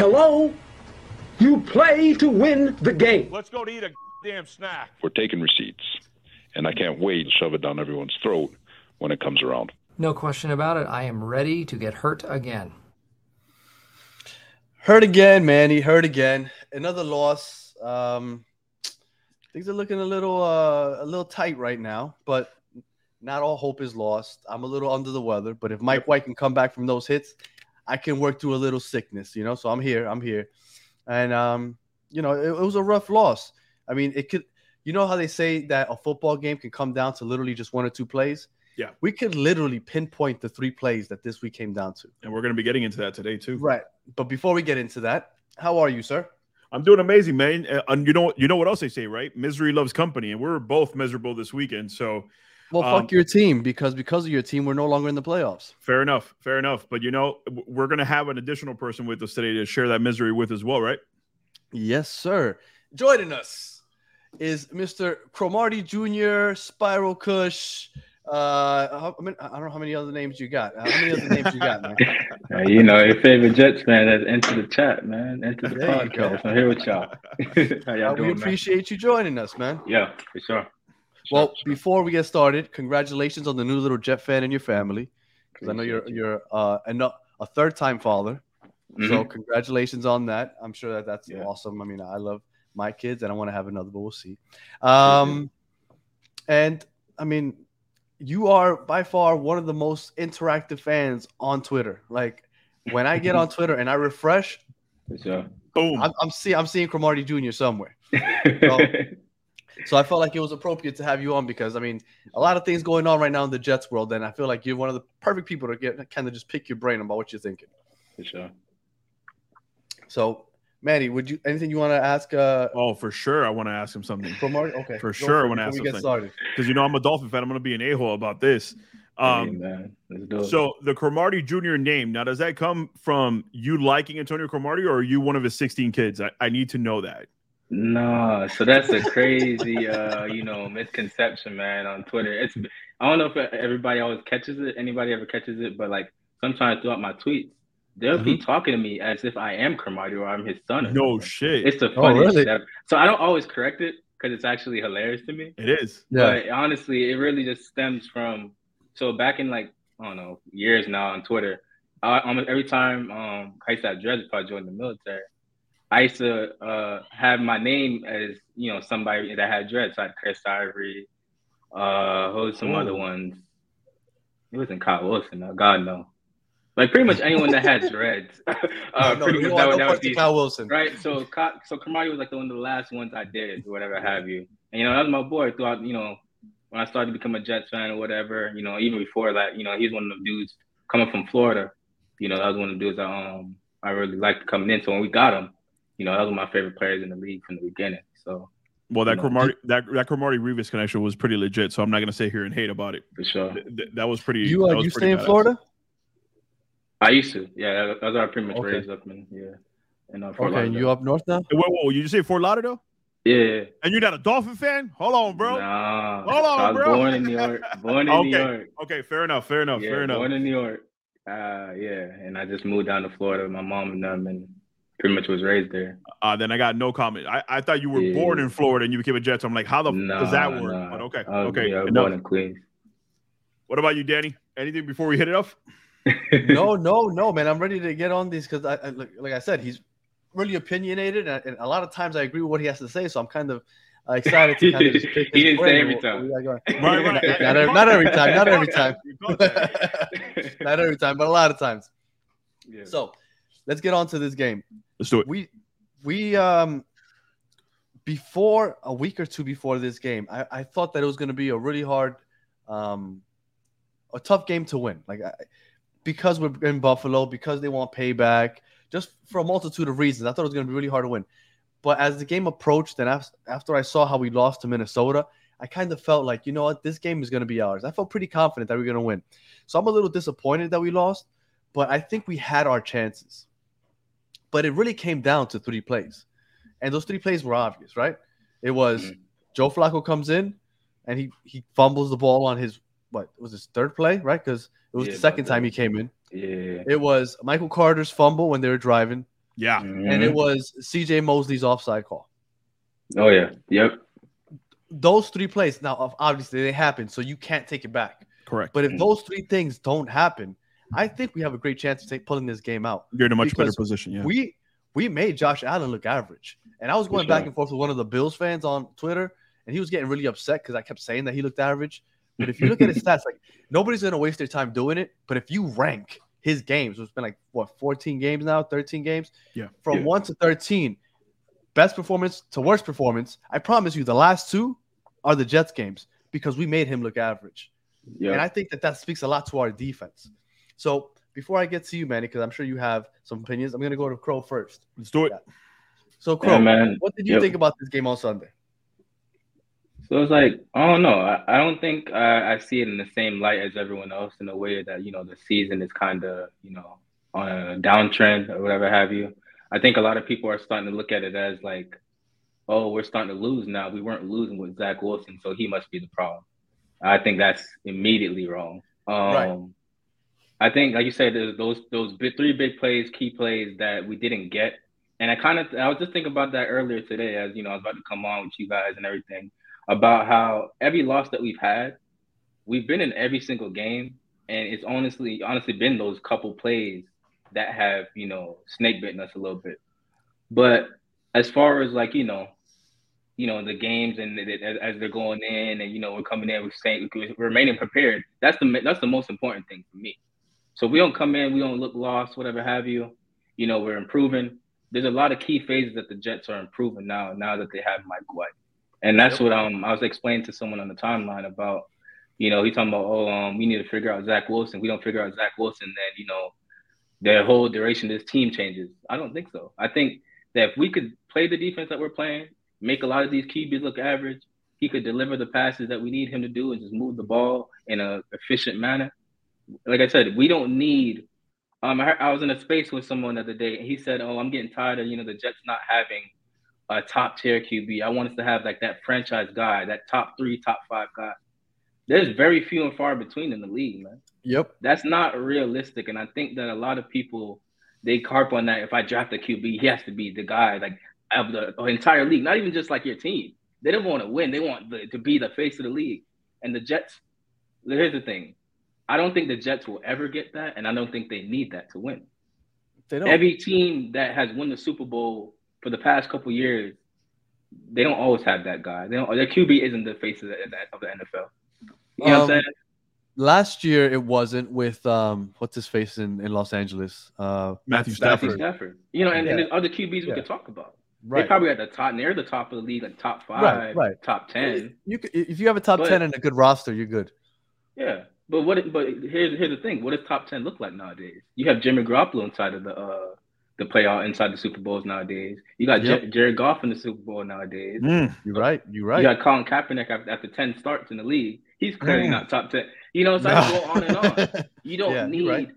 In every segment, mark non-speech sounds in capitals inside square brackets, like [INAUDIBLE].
Hello? You play to win the game. Let's go to eat a damn snack. We're taking receipts, and I can't wait to shove it down everyone's throat when it comes around. No question about it. I am ready to get hurt again. Hurt again, Manny. Hurt again. Another loss. Um, things are looking a little uh, a little tight right now, but not all hope is lost. I'm a little under the weather, but if Mike White can come back from those hits, I can work through a little sickness, you know. So I'm here. I'm here, and um, you know, it, it was a rough loss. I mean, it could. You know how they say that a football game can come down to literally just one or two plays. Yeah. We could literally pinpoint the three plays that this week came down to. And we're going to be getting into that today, too. Right. But before we get into that, how are you, sir? I'm doing amazing, man. Uh, And you know, you know what else they say, right? Misery loves company, and we're both miserable this weekend. So, Well, Um, fuck your team because because of your team, we're no longer in the playoffs. fair enough, fair enough. But you know, we're going to have an additional person with us today to share that misery with as well, right? Yes, sir. Joining us is Mr. Cromartie Jr., Spiral Kush. Uh, how, I, mean, I don't know how many other names you got. How many other names you got, man? [LAUGHS] Uh, you know, your favorite Jets fan has entered the chat, man. Enter the There podcast. I'm here with y'all. [LAUGHS] How y'all Uh, we doing, man? appreciate you joining us, man. Yeah, for sure. Well, before we get started, congratulations on the new little Jet fan in your family. Because I know you're you. you're uh, a, a third time father. So Mhm. congratulations on that. I'm sure that that's Yeah. awesome. I mean, I love my kids and I want to have another, but we'll see. Um, and I mean, you are by far one of the most interactive fans on Twitter. Like when I get on [LAUGHS] Twitter and I refresh, for sure. Boom. I'm, I'm seeing I'm seeing Cromartie Jr. somewhere. [LAUGHS] Oh. So I felt like it was appropriate to have you on because I mean, a lot of things going on right now in the Jets world, and I feel like you're one of the perfect people to get kind of just pick your brain about what you're thinking. for sure. So, Manny, would you anything you want to ask uh, oh, for sure. I want to ask him something Cromartie? Okay, For go sure, I wanna ask we him get something. started. because you know I'm a Dolphin fan. I'm going to be an a hole about this. Hey, Um, man, let's do it. so the Cromartie Jr. name now does that come from you liking Antonio Cromartie, or are you one of his 16 kids? I, I need to know that. No, so that's a crazy, uh, you know, misconception, man, on Twitter. It's I don't know if everybody always catches it, anybody ever catches it, but like sometimes throughout my tweets, they'll be talking to me as if I am Cromartie or I'm his son. No shit. It's the Oh, funniest really? shit. So I don't always correct it because it's actually hilarious to me. it is. But honestly, it really just stems from so back in like I don't know years now on Twitter. I, almost every time um, I used to have dreads before I joined the military, I used to uh, have my name as you know somebody that had dreads. Had Chris Ivory, uh, who was some other ones? It wasn't Kyle Wilson, no, God no. Like pretty much anyone that had dreads. [LAUGHS] [LAUGHS] uh, no, pretty much that, want no that parts would be Kyle Wilson. right? So, so Kamari was like the one of the last ones I did, or whatever [LAUGHS] have you. And you know, that was my boy throughout. You know, when I started to become a Jets fan or whatever. You know, even before that, you know, he's one of the dudes coming from Florida. You know, that was one of the dudes I um I really liked coming in. So when we got him, you know, that was one of my favorite players in the league from the beginning. So Well, that No. Cromartie that that Cromartie Revis connection was pretty legit, so I'm not going to sit here and hate about it. for sure, Th- th- that was pretty. You uh, was you stay in badass. Florida? I used to. Yeah, that, that's where I pretty much Okay. raised up in. Yeah, and uh, Fort Okay, and you up north now? Whoa, whoa, you just say Fort Lauderdale, Yeah. and you're not a Dolphin fan? Hold on, bro. Nah, Hold on, I was bro. born in New York. Born in New Okay. York. Okay, fair enough, fair enough, yeah, fair enough. born in New York. Uh, yeah, and I just moved down to Florida with my mom and them, and pretty much was raised there. Uh, then I got no comment. I, I thought you were Yeah. born in Florida and you became a Jets. I'm like, how the f does that work? nah. But okay, I was, okay. Yeah, I was born in Queens. What about you, Danny? Anything before we hit it off? [LAUGHS] no, no, no, man. I'm ready to get on these because I, I like, like I said, he's really opinionated, and, and a lot of times I agree with what he has to say. So I'm kind of uh, excited to [LAUGHS] kind of just pick He didn't say every time. what we got going. Right, right. [LAUGHS] Not every- not every time, not every time. You caught that. Not every time, but a lot of times. Yeah. So let's get on to this game. Let's do it. We we um before a week or two before this game, I, I thought that it was going to be a really hard, um, a tough game to win. Like I, because we're in Buffalo, because they want payback, just for a multitude of reasons. I thought it was going to be really hard to win. But as the game approached, and af- after I saw how we lost to Minnesota, I kind of felt like, you know what, this game is going to be ours. I felt pretty confident that we are going to win. So I'm a little disappointed that we lost, but I think we had our chances. But it really came down to three plays. And those three plays were obvious, right? It was Mhm. Joe Flacco comes in and he he fumbles the ball on his what was his third play, right? Because it was Yeah, the second time he came in. yeah. It was Michael Carter's fumble when they were driving. Yeah. and it was CJ Mosley's offside call. oh yeah, yep. Those three plays, now obviously they happen, so you can't take it back. Correct. But if Mhm. those three things don't happen, I think we have a great chance of take, pulling this game out. You're in a much better position. Yeah. We we made Josh Allen look average, and I was going For back and forth with one of the Bills fans on Twitter, and he was getting really upset because I kept saying that he looked average. But if you look at his [LAUGHS] stats, like nobody's gonna waste their time doing it. But if you rank his games, it's been like what 14 games now, 13 games, Yeah. from Yeah. one to 13, best performance to worst performance. I promise you, the last two are the Jets games because we made him look average. Yep. And I think that that speaks a lot to our defense. So before I get to you, Manny, because I'm sure you have some opinions, I'm going to go to Crow first. Let's do it. Yeah. So, Crow, Yeah, man. what did you Yep. think about this game on Sunday? So it's like I don't know. I, I don't think I, I see it in the same light as everyone else in a way that you know the season is kind of you know on a downtrend or whatever have you. I think a lot of people are starting to look at it as like, oh, we're starting to lose now. We weren't losing with Zach Wilson, so he must be the problem. I think that's immediately wrong. Um, Right. I think, like you said, there's those those big, three big plays, key plays that we didn't get, and I kind of I was just thinking about that earlier today, as you know, I was about to come on with you guys and everything about how every loss that we've had, we've been in every single game, and it's honestly honestly been those couple plays that have you know snake bitten us a little bit. But as far as like you know, you know the games and as, they're going in, and you know we're coming in, we're saying we're remaining prepared. That's the that's the most important thing for me. So we don't come in, we don't look lost, whatever have you. You know we're improving. There's a lot of key phases that the Jets are improving now. Now that they have Mike White. And that's what um I was explaining to someone on the timeline about, you know, he talking about, oh, um, we need to figure out Zach Wilson. We don't figure out Zach Wilson, then you know, the whole duration of this team changes. I don't think so. I think that if we could play the defense that we're playing, make a lot of these QBs look average, he could deliver the passes that we need him to do and just move the ball in a efficient manner. Like I said, we don't need. Um, I, I was in a space with someone the other day, and he said, "Oh, I'm getting tired of you know the Jets not having a top tier QB. I want us to have like that franchise guy, that top three, top five guy. There's very few and far between in the league, man. Yep. That's not realistic, and I think that a lot of people they carp on that. If I draft a QB, he has to be the guy like of the entire league, not even just like your team. They don't want to win; they want the, to be the face of the league. And the Jets. Here's the thing: I don't think the Jets will ever get that, and I don't think they need that to win. They don't. Every team that has won the Super Bowl for the past couple years, they don't always have that guy. They don't. Their QB isn't the face of the, of the NFL. You know what I'm Um, saying? Last year it wasn't with um what's his face in, in Los Angeles. Uh Matthew Matthew Stafford. Stafford. You know, and, and there's other QBs we Yeah. could talk about. right. They probably at the top, near the top of the league, like top five, Right, right. top ten. you could, if you have a top But- 10 and a good roster, you're good. Yeah, but what? But here's here's the thing: what does top ten look like nowadays? You have Jimmy Garoppolo inside of the uh the playoff inside the Super Bowls nowadays. You got Yep. J- Jared Goff in the Super Bowl nowadays. Mm. You're right. You're right. You got Colin Kaepernick after, after ten starts in the league. He's clearly Mm. not top ten. You know, so I can go on and on. [LAUGHS] You don't Yeah, need right.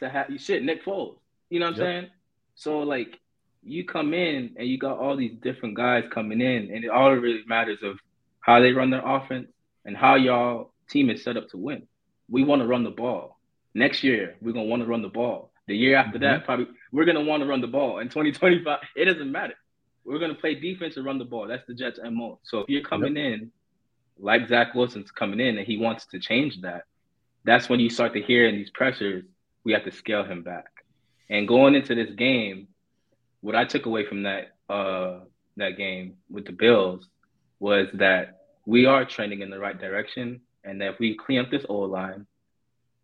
to have you shit Nick Foles. You know what I'm saying? So like you come in and you got all these different guys coming in, and it all really matters of how they run their offense and how y'all team is set up to win. We want to run the ball. Next year, we're gonna want to run the ball. The year after Mm-hmm. that, probably we're gonna want to run the ball. In 2025, it doesn't matter. We're gonna play defense and run the ball. That's the Jets' MO. So if you're coming in like Zach Wilson's coming in and he wants to change that, that's when you start to hear in these pressures, we have to scale him back. And going into this game, what I took away from that uh that game with the Bills was that we are trending in the right direction, and that if we clean up this old line,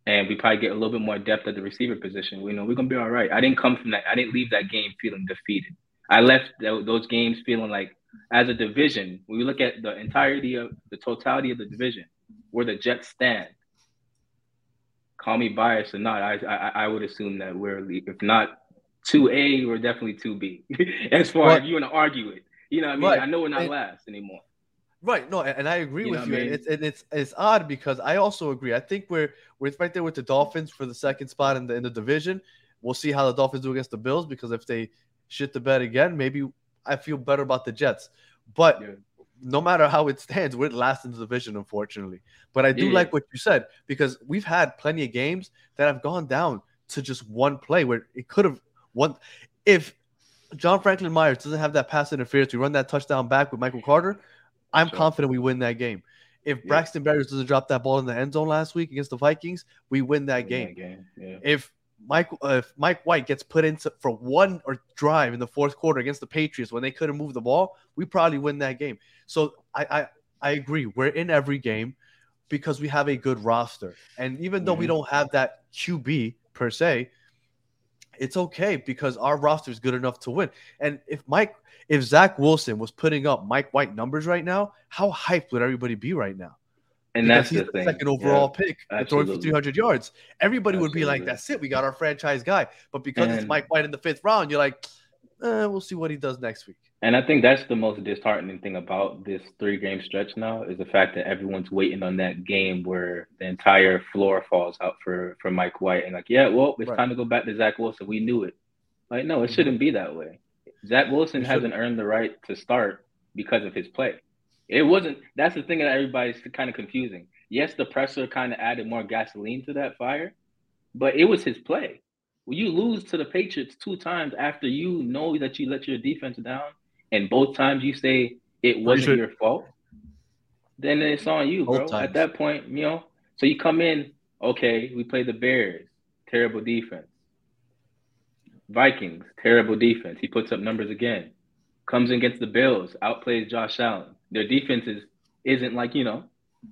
and we probably get a little bit more depth at the receiver position, we know we're gonna be all right. I didn't come from that. I didn't leave that game feeling defeated. I left tho- those games feeling like, as a division, when we look at the entirety of the totality of the division, where the Jets stand. Call me biased or not, I I, I would assume that we're if not two A, we're definitely two B. [LAUGHS] as far as you want to argue it, you know what I mean. I know we're not And- last anymore. Right. No, and I agree You with you. I mean? It's and it's it's odd because I also agree. I think we're we're right there with the Dolphins for the second spot in the in the division. We'll see how the Dolphins do against the Bills because if they shit the bed again, maybe I feel better about the Jets. But Yeah. no matter how it stands, we're last in the division, unfortunately. But I do Yeah. like what you said because we've had plenty of games that have gone down to just one play where it could have one. If John Franklin Myers doesn't have that pass interference, we run that touchdown back with Michael Carter. I'm Sure. confident we win that game. If Yeah. Braxton Berrios doesn't drop that ball in the end zone last week against the Vikings, we win that game. Yeah. If Mike uh, if Mike White gets put into for one or drive in the fourth quarter against the Patriots when they couldn't move the ball, we probably win that game. So I I, I agree. We're in every game because we have a good roster. And even though we Mhm. don't have that QB per se, it's okay because our roster is good enough to win. And if Mike if Zach Wilson was putting up Mike White numbers right now, how hyped would everybody be right now? And because that's he's the the thing. second overall pick and throwing for 300 yards. Everybody would be like, "That's it, we got our franchise guy." But because it's Mike White in the fifth round, you're like, eh, "We'll see what he does next week." And I think that's the most disheartening thing about this three game stretch now is the fact that everyone's waiting on that game where the entire floor falls out for for Mike White and like, yeah, well, it's Right. time to go back to Zach Wilson. We knew it. Like, no, it Mhm. shouldn't be that way. Zach Wilson hasn't earned the right to start because of his play. It wasn't. That's the thing that everybody's kind of confusing. Yes, the presser kind of added more gasoline to that fire, but it was his play. When you lose to the Patriots two times after you know that you let your defense down, and both times you say it wasn't your fault, then it's on you, Both bro. times. At that point, you know. So you come in, okay, we play the Bears, terrible defense. Vikings, terrible defense. He puts up numbers again. Comes in against the Bills, outplays Josh Allen. Their defense is isn't like you know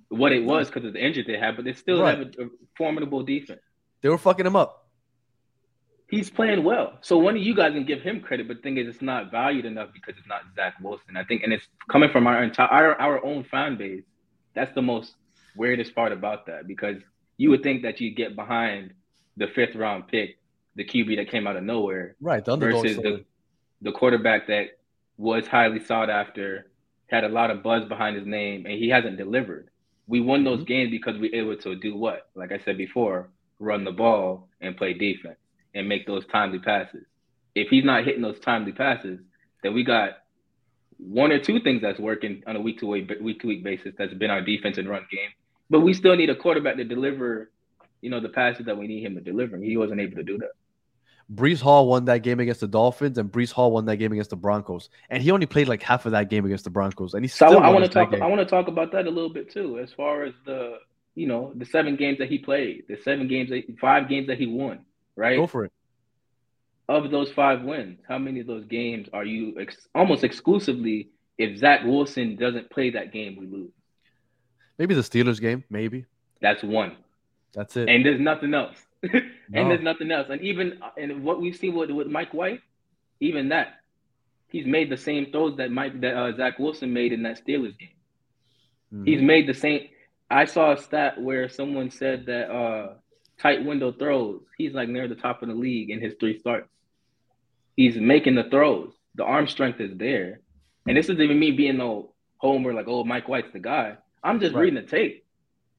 what it was because of the injury they had, but they still Right. have a, a formidable defense. They were fucking him up. He's playing well. So one of you guys can give him credit, but the thing is, it's not valued enough because it's not Zach Wilson. I think, and it's coming from our entire our, our own fan base. That's the most weirdest part about that because you would think that you get behind the fifth round pick, the QB that came out of nowhere, Right, the versus the the quarterback that was highly sought after, had a lot of buzz behind his name, and he hasn't delivered. We won those Mhm. games because we able to do what? Like I said before, run the ball and play defense and make those timely passes. If he's not hitting those timely passes, then we got one or two things that's working on a week to week week to week basis. That's been our defense and run game. But we still need a quarterback to deliver, you know, the passes that we need him to deliver. He wasn't able to do that. Breece Hall won that game against the Dolphins, and Breece Hall won that game against the Broncos. And he only played like half of that game against the Broncos, and he still. So still I, want to talk. game. I want to talk about that a little bit too, as far as the you know the seven games that he played, the seven games, that, five games that he won, right? Go for it. Of those five wins, how many of those games are you ex- almost exclusively? If Zach Wilson doesn't play that game, we lose. Maybe the Steelers game. Maybe That's one, that's it. and there's nothing else. [LAUGHS] and No. there's nothing else. And even and what we've seen with, with Mike White, even that, he's made the same throws that Mike that uh, Zach Wilson made in that Steelers game. Mhm. He's made the same. I saw a stat where someone said that uh, tight window throws, he's like near the top of the league in his three starts. He's making the throws. The arm strength is there. And this isn't even me being no homer, like, oh, Mike White's the guy. I'm just Right. reading the tape.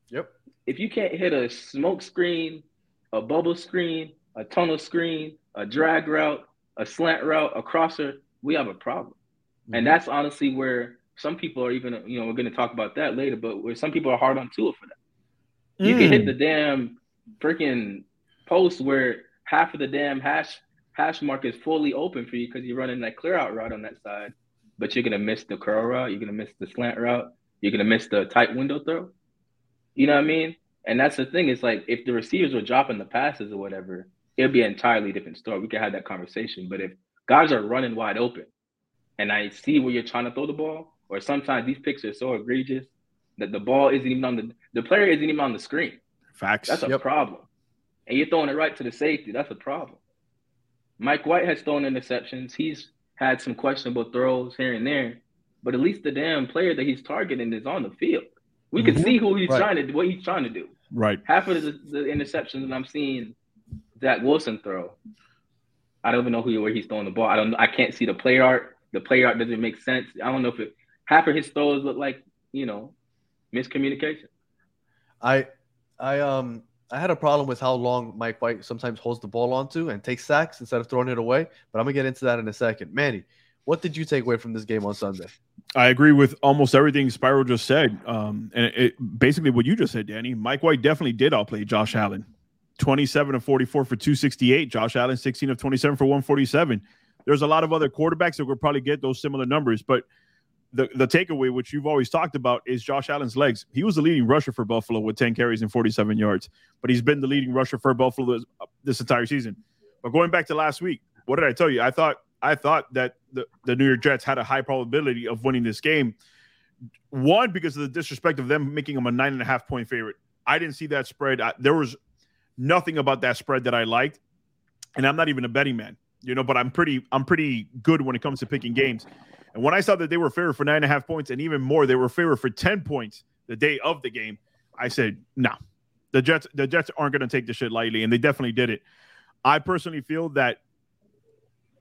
Yep. If you can't hit a smoke screen, a bubble screen, a tunnel screen, a drag route, a slant route, a crosser, we have a problem. Mhm. And that's honestly where some people are even, you know, we're going to talk about that later, but where some people are hard on Tua for that. You can hit the damn freaking post where half of the damn hash hash mark is fully open for you because you're running that clear out route on that side, but you're gonna miss the curl route, you're gonna miss the slant route, you're gonna miss the tight window throw. You know what I mean? And that's the thing. It's like if the receivers were dropping the passes or whatever, it'd be an entirely different story. We could have that conversation. But if guys are running wide open, and I see where you're trying to throw the ball, or sometimes these picks are so egregious that the ball isn't even on the the player isn't even on the screen. Facts. That's a Yep. problem. And you're throwing it right to the safety. That's a problem. Mike White has thrown interceptions. He's had some questionable throws here and there, but at least the damn player that he's targeting is on the field. We can Mhm. see who he's Right. trying to what he's trying to do. right. Half of the, the interceptions that I'm seeing Zach Wilson throw, I don't even know who where he's throwing the ball. I don't. I can't see the play art. The play art doesn't make sense. I don't know if it half of his throws look like you know miscommunication. I I um I had a problem with how long Mike White sometimes holds the ball onto and takes sacks instead of throwing it away. But I'm gonna get into that in a second. Manny, what did you take away from this game on Sunday? I agree with almost everything Spiral just said. Um, and it, basically what you just said, Danny. Mike White definitely did outplay Josh Allen. 27 of 44 for 268. Josh Allen, 16 of 27 for 147. there's a lot of other quarterbacks that will probably get those similar numbers. But the the takeaway, which you've always talked about, is Josh Allen's legs. He was the leading rusher for Buffalo with 10 carries and 47 yards, but he's been the leading rusher for Buffalo this, uh, this entire season. But going back to last week, what did I tell you? I thought I thought that the, the New York Jets had a high probability of winning this game. One, because of the disrespect of them making them a nine and a half point favorite. I didn't see that spread. I, there was nothing about that spread that I liked, and I'm not even a betting man, you know. But I'm pretty, I'm pretty good when it comes to picking games. And when I saw that they were favored for nine and a half points, and even more, they were favored for ten points the day of the game, I said, no, the Jets, the Jets aren't going to take this shit lightly, and they definitely did it. I personally feel that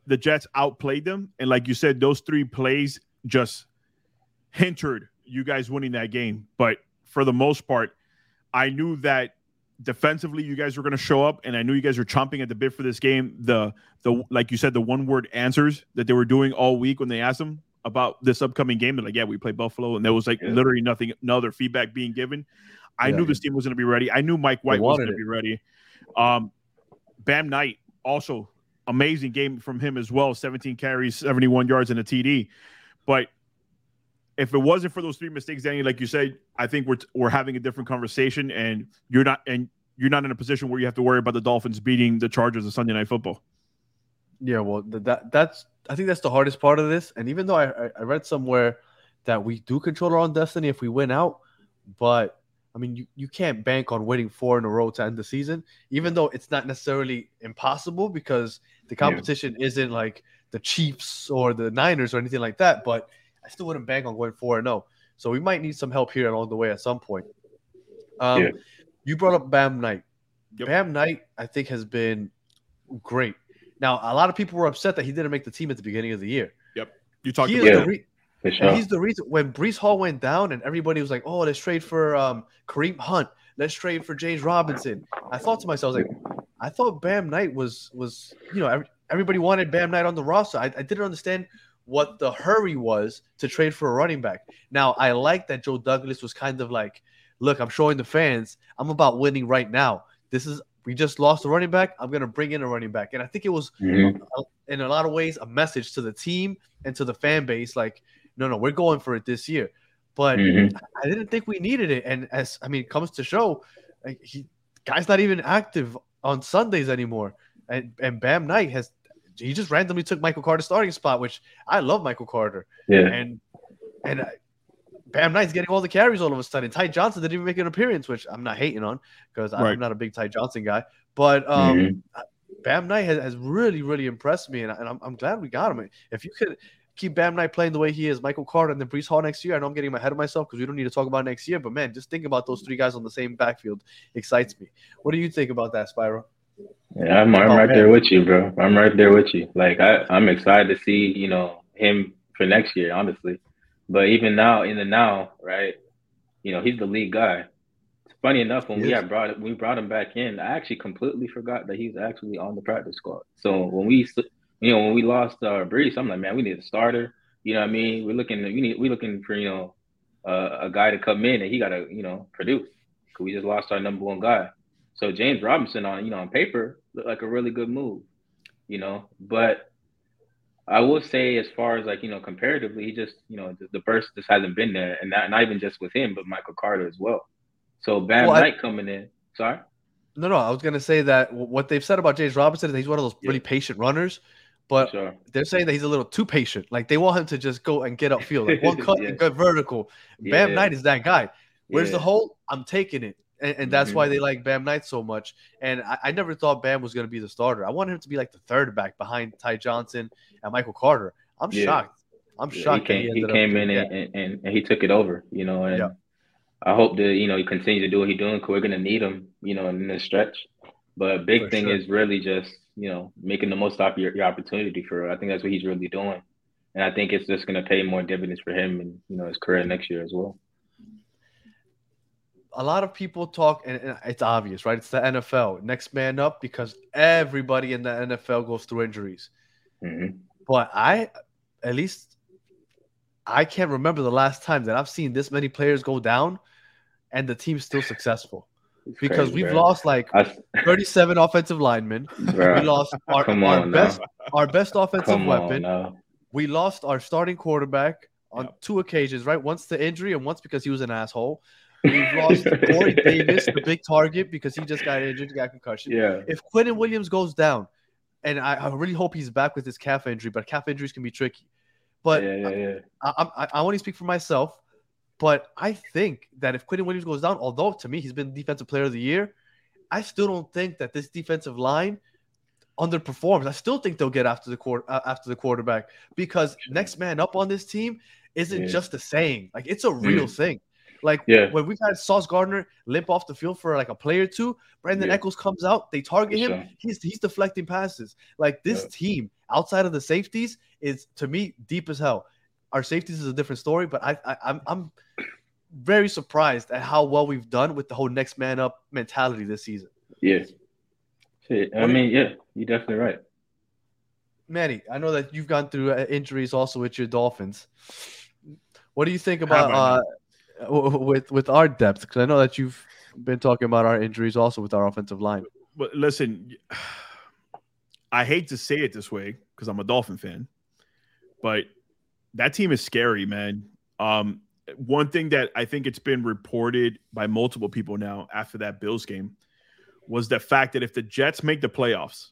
the Jets outplayed them, and like you said, those three plays just hindered you guys winning that game. But for the most part, I knew that defensively you guys were going to show up and I knew you guys were chomping at the bit for this game. The the like you said the one word answers that they were doing all week when they asked them about this upcoming game they're like yeah we play Buffalo and there was like yeah. literally nothing no other feedback being given. I yeah. knew this team was going to be ready. I knew Mike White was going to be ready. Um Bam Knight also amazing game from him as well 17 carries, 71 yards and a TD. But if it wasn't for those three mistakes, Danny, like you said, I think we're we're having a different conversation, and you're not and you're not in a position where you have to worry about the Dolphins beating the Chargers of Sunday Night Football. Yeah, well, that that's I think that's the hardest part of this. And even though I I read somewhere that we do control our own destiny if we win out, but I mean, you, you can't bank on winning four in a row to end the season, even though it's not necessarily impossible because the competition yeah. isn't like the Chiefs or the Niners or anything like that. But I still wouldn't bank on going four and zero. Oh. So we might need some help here along the way at some point. Um, yeah. You brought up Bam Knight. Yep. Bam Knight, I think, has been great. Now, a lot of people were upset that he didn't make the team at the beginning of the year. Yep. You talked he about re- sure. He's the reason when Breece Hall went down and everybody was like, oh, let's trade for um, Kareem Hunt. Let's trade for James Robinson. I thought to myself, I was like, I thought Bam Knight was was you know everybody wanted Bam Knight on the roster. I, I didn't understand what the hurry was to trade for a running back. Now, I like that Joe Douglas was kind of like, look, I'm showing the fans I'm about winning right now. This is we just lost a running back. I'm gonna bring in a running back, and I think it was mm-hmm. in a lot of ways a message to the team and to the fan base, like, no, no, we're going for it this year. But mm-hmm. I didn't think we needed it, and as I mean, it comes to show, like, he guy's not even active on Sundays anymore, and and Bam Knight has he just randomly took Michael Carter's starting spot, which I love Michael Carter. Yeah. And and uh, Bam Knight's getting all the carries all of a sudden. Ty Johnson didn't even make an appearance, which I'm not hating on because right. I'm not a big Ty Johnson guy. But um, mm-hmm. Bam Knight has, has really, really impressed me, and, and I'm, I'm glad we got him. If you could keep Bam Knight playing the way he is, Michael Carter and then Breece Hall next year. I know I'm getting ahead of myself because we don't need to talk about next year, but man, just think about those three guys on the same backfield excites me. What do you think about that, Spyro? Yeah, I'm, I'm oh, right man. there with you, bro. I'm right there with you. Like I, I'm excited to see, you know, him for next year, honestly. But even now, in the now, right? You know, he's the lead guy. It's funny enough when he we had brought we brought him back in, I actually completely forgot that he's actually on the practice squad. So when we, you know, when we lost uh, Breece, I'm like, man, we need a starter. You know what I mean? We're looking, we need, we're looking for, you know, uh, a guy to come in and he got to, you know, produce. Cause we just lost our number one guy. So James Robinson on you know on paper looked like a really good move, you know. But I will say as far as like you know comparatively, he just you know the, the burst just hasn't been there, and not not even just with him, but Michael Carter as well. So Bam well, Knight I, coming in. Sorry. No, no, I was gonna say that what they've said about James Robinson is he's one of those yeah. really patient runners, but sure. they're saying that he's a little too patient. Like they want him to just go and get upfield, like [LAUGHS] one cut and go vertical. Bam yeah. Knight is that guy. Where's yeah. the hole? I'm taking it and, and that's mm-hmm. why they like Bam Knight so much. And I, I never thought Bam was going to be the starter. I wanted him to be like the third back behind Ty Johnson and Michael Carter. I'm yeah. shocked. I'm yeah, shocked. He came, he, he came in and, and, and, and, he took it over, you know, and yeah. I hope that, you know, he continues to do what he's doing because we're going to need him, you know, in this stretch. But big for thing sure. is really just, you know, making the most of your, your opportunity for I think that's what he's really doing. And I think it's just going to pay more dividends for him and, you know, his career next year as well a lot of people talk, and, it's obvious, right? It's the NFL, next man up, because everybody in the NFL goes through injuries. Mm-hmm. But I, at least, I can't remember the last time that I've seen this many players go down, and the team's still successful. It's because crazy, we've bro. lost like I... 37 offensive linemen. Bro. We lost our, our best our best offensive Come weapon. We lost our starting quarterback on Yep. two occasions, right? Once the injury and once because he was an asshole. We've lost Corey [LAUGHS] Davis, the big target, because he just got injured, got concussion. Yeah. If Quinnen Williams goes down, and I, I really hope he's back with his calf injury, but calf injuries can be tricky. But yeah, yeah, yeah. I, I, I want to speak for myself, but I think that if Quinnen Williams goes down, although to me he's been defensive player of the year, I still don't think that this defensive line underperforms. I still think they'll get after the court uh, after the quarterback because next man up on this team isn't Yeah. just a saying. Like it's a real thing. Like Yeah. when we've had Sauce Gardner limp off the field for like a play or two, Brandin Yeah. Echols comes out, they target him, sure. he's he's deflecting passes. Like this Yeah. team outside of the safeties is to me deep as hell. Our safeties is a different story, but I, I I'm I'm very surprised at how well we've done with the whole next man up mentality this season. Yeah. Shit. I What do you- mean, yeah, you're definitely right. Manny, I know that you've gone through uh, injuries also with your Dolphins. What do you think about uh, w- [LAUGHS] with with our depth? Because I know that you've been talking about our injuries also with our offensive line. But listen, I hate to say it this way because I'm a Dolphin fan, but that team is scary, man. Um, one thing that I think it's been reported by multiple people now after that Bills game was the fact that if the Jets make the playoffs,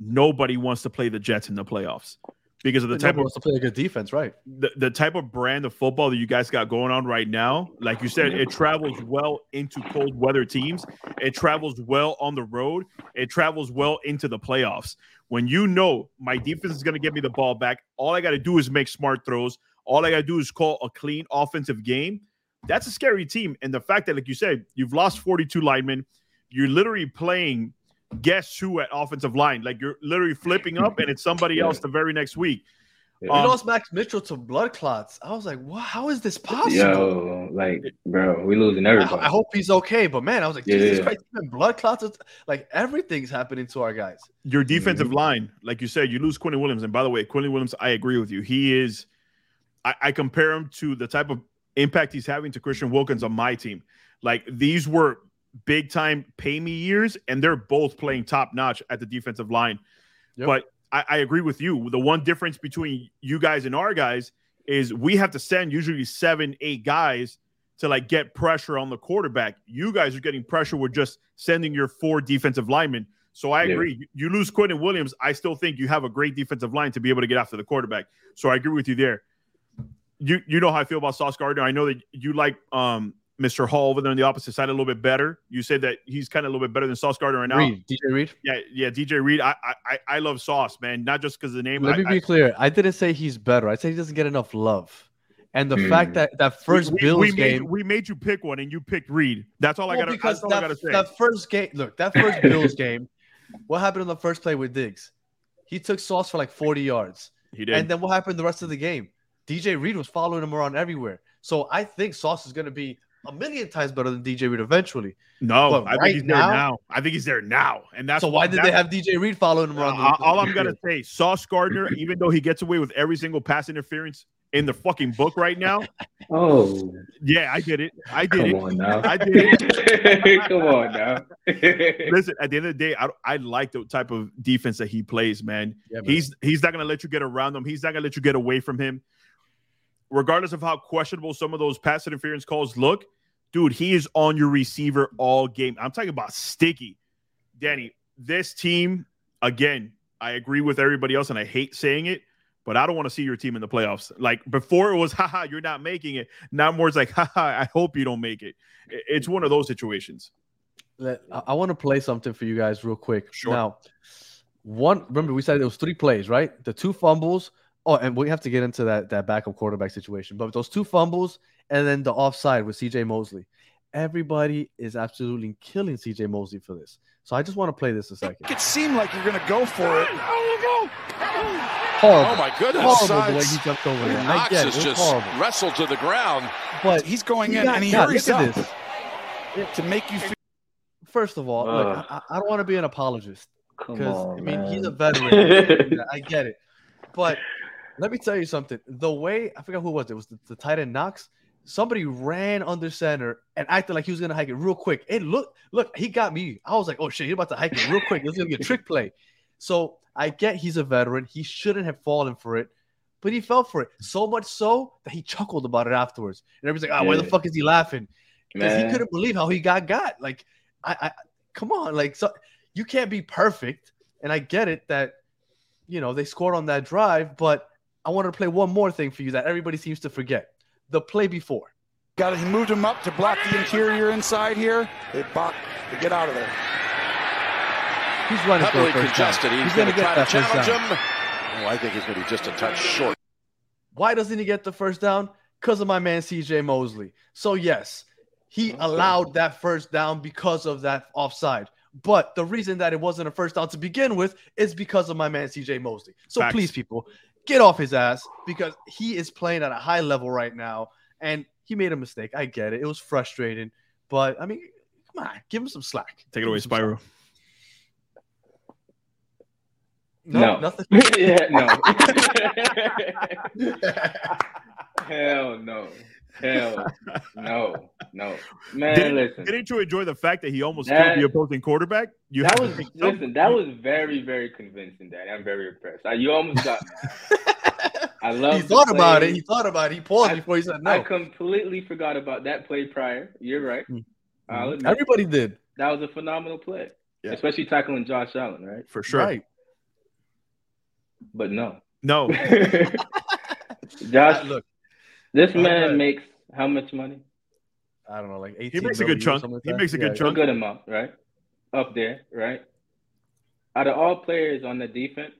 nobody wants to play the Jets in the playoffs because of the type of to play a good defense, right? the, the type of brand of football that you guys got going on right now, like you said, it travels well into cold weather teams. It travels well on the road. It travels well into the playoffs. When you know my defense is going to get me the ball back, all I got to do is make smart throws. All I got to do is call a clean offensive game. That's a scary team. And the fact that, like you said, you've lost 42 linemen, you're literally playing guess who at offensive line. Like you're literally flipping up and it's somebody else the very next week. Yeah. We Um, lost Max Mitchell to blood clots. I was like, "What? How is this possible?" Yo, like, bro, we losing I, everybody. I hope he's okay, but man, I was like, Jesus yeah. Christ, even blood clots, it's- like everything's happening to our guys. your defensive Mhm. line, like you said, you lose Quinnen Williams. And by the way, Quinnen Williams, I agree with you. He is, I, I compare him to the type of impact he's having to Christian Wilkins on my team. Like these were big time pay me years, and they're both playing top notch at the defensive line. Yep. But I, I agree with you. The one difference between you guys and our guys is we have to send usually seven, eight guys to like get pressure on the quarterback. You guys are getting pressure with just sending your four defensive linemen. So I agree. You- You lose Quinnen Williams. I still think you have a great defensive line to be able to get after the quarterback. So I agree with you there. You you know how I feel about Sauce Gardner. I know that you like um Mr. Hall over there on the opposite side a little bit better. You said that he's kind of a little bit better than Sauce Gardner right now. Reed, DJ Reed. Yeah, yeah, DJ Reed. I I I love Sauce, man. Not just because the name. Let I- me I- be clear. I didn't say he's better. I said he doesn't get enough love. And the Hmm. fact that that first we, Bills we, we game, made, we made you pick one and you picked Reed. That's all I Well, got. because That's all I got to say. that first game, look, that first Bills [LAUGHS] game, what happened on the first play with Diggs? He took Sauce for like 40 yards. he did. And then what happened the rest of the game? DJ Reed was following him around everywhere. So I think Sauce is going to be a million times better than DJ Reed eventually. no, but I think right he's there now- now. I think he's there now, and that's so why did they have DJ Reed following him around? the- Uh, all I'm gonna field? say, Sauce Gardner, [CLEARS THROAT] even though he gets away with every single pass interference in the fucking book right now, [LAUGHS] oh, yeah, I did it. I did come it. on now. I did it. [LAUGHS] come on now. [LAUGHS] Listen, at the end of the day, I, I like the type of defense that he plays, man. Yeah, man. He's he's not gonna let you get around him. He's not gonna let you get away from him. Regardless of how questionable some of those pass interference calls look, dude, he is on your receiver all game. I'm talking about sticky. Danny, this team, again, I agree with everybody else, and I hate saying it, but I don't want to see your team in the playoffs. Like before, it was, [LAUGHS] haha, you're not making it. Now more it's like, haha, I hope you don't make it. It's one of those situations. Let- I, I want to play something for you guys real quick. Sure. Now, one remember we said it was three plays, right? The two fumbles. Oh, and we have to get into that that backup quarterback situation. But those two fumbles and then the offside with CJ Mosley. Everybody is absolutely killing CJ Mosley for this. So I just want to play this a second. It seemed like you're going to go for it. Horrible. Oh my goodness! horrible the way he jumped over there. I Knox get it. is It just horrible. wrestled to the ground. But He's going you in got- and he God, hurries up this. to make you feel. First of all, look, I, I don't want to be an apologist. Because I mean he's a veteran. I get it, [LAUGHS] but let me tell you something. The way I forgot who it was it was the, the tight end Knox. Somebody ran under center and acted like he was gonna hike it real quick. It look look he got me. I was like, oh shit, he's about to hike it real quick. This is gonna be a trick play. So I get he's a veteran. He shouldn't have fallen for it, but he fell for it so much so that he chuckled about it afterwards. And everybody's like, "Oh, why the fuck is he laughing?" Because he couldn't believe how he got got. Like, I, I come on, like, so you can't be perfect. And I get it that you know they scored on that drive, but I wanted to play one more thing for you that everybody seems to forget: the play before. Got it. He moved him up to block the interior inside here. They block to get out of there. He's running for Heavily a first down. He's, He's going gonna get try to first challenge down. him. Oh, I think he's going to be just a touch short. Why doesn't he get the first down? Because of my man CJ Mosley. So yes, he allowed that first down because of that offside. But the reason that it wasn't a first down to begin with is because of my man CJ Mosley. So Facts. please, people, get off his ass because he is playing at a high level right now, and he made a mistake. I get it; it was frustrating, but I mean, come on, give him some slack. Take it away, Give him some Spyro. No, No. nothing. [LAUGHS] yeah, no. [LAUGHS] Hell no. Hell no. No. Man, Didn't, listen. didn't you enjoy the fact that he almost That- killed the opposing quarterback? You That was listen. That was very, very convincing, Daddy. I'm very impressed. I, you almost got me. [LAUGHS] I love. he the thought about it. He thought about it. He paused I- before he said no. I completely forgot about that play prior. You're right. Mhm. I'll admit, Everybody did. that was a phenomenal play, Yeah. especially tackling Josh Allen, right? for sure. Right. But no, No, [LAUGHS] Josh. Look, this go ahead. man makes how much money? I don't know, like 18 he makes a good chunk. like He makes a good Yeah, A good amount, right? Up there, right? Out of all players on the defense,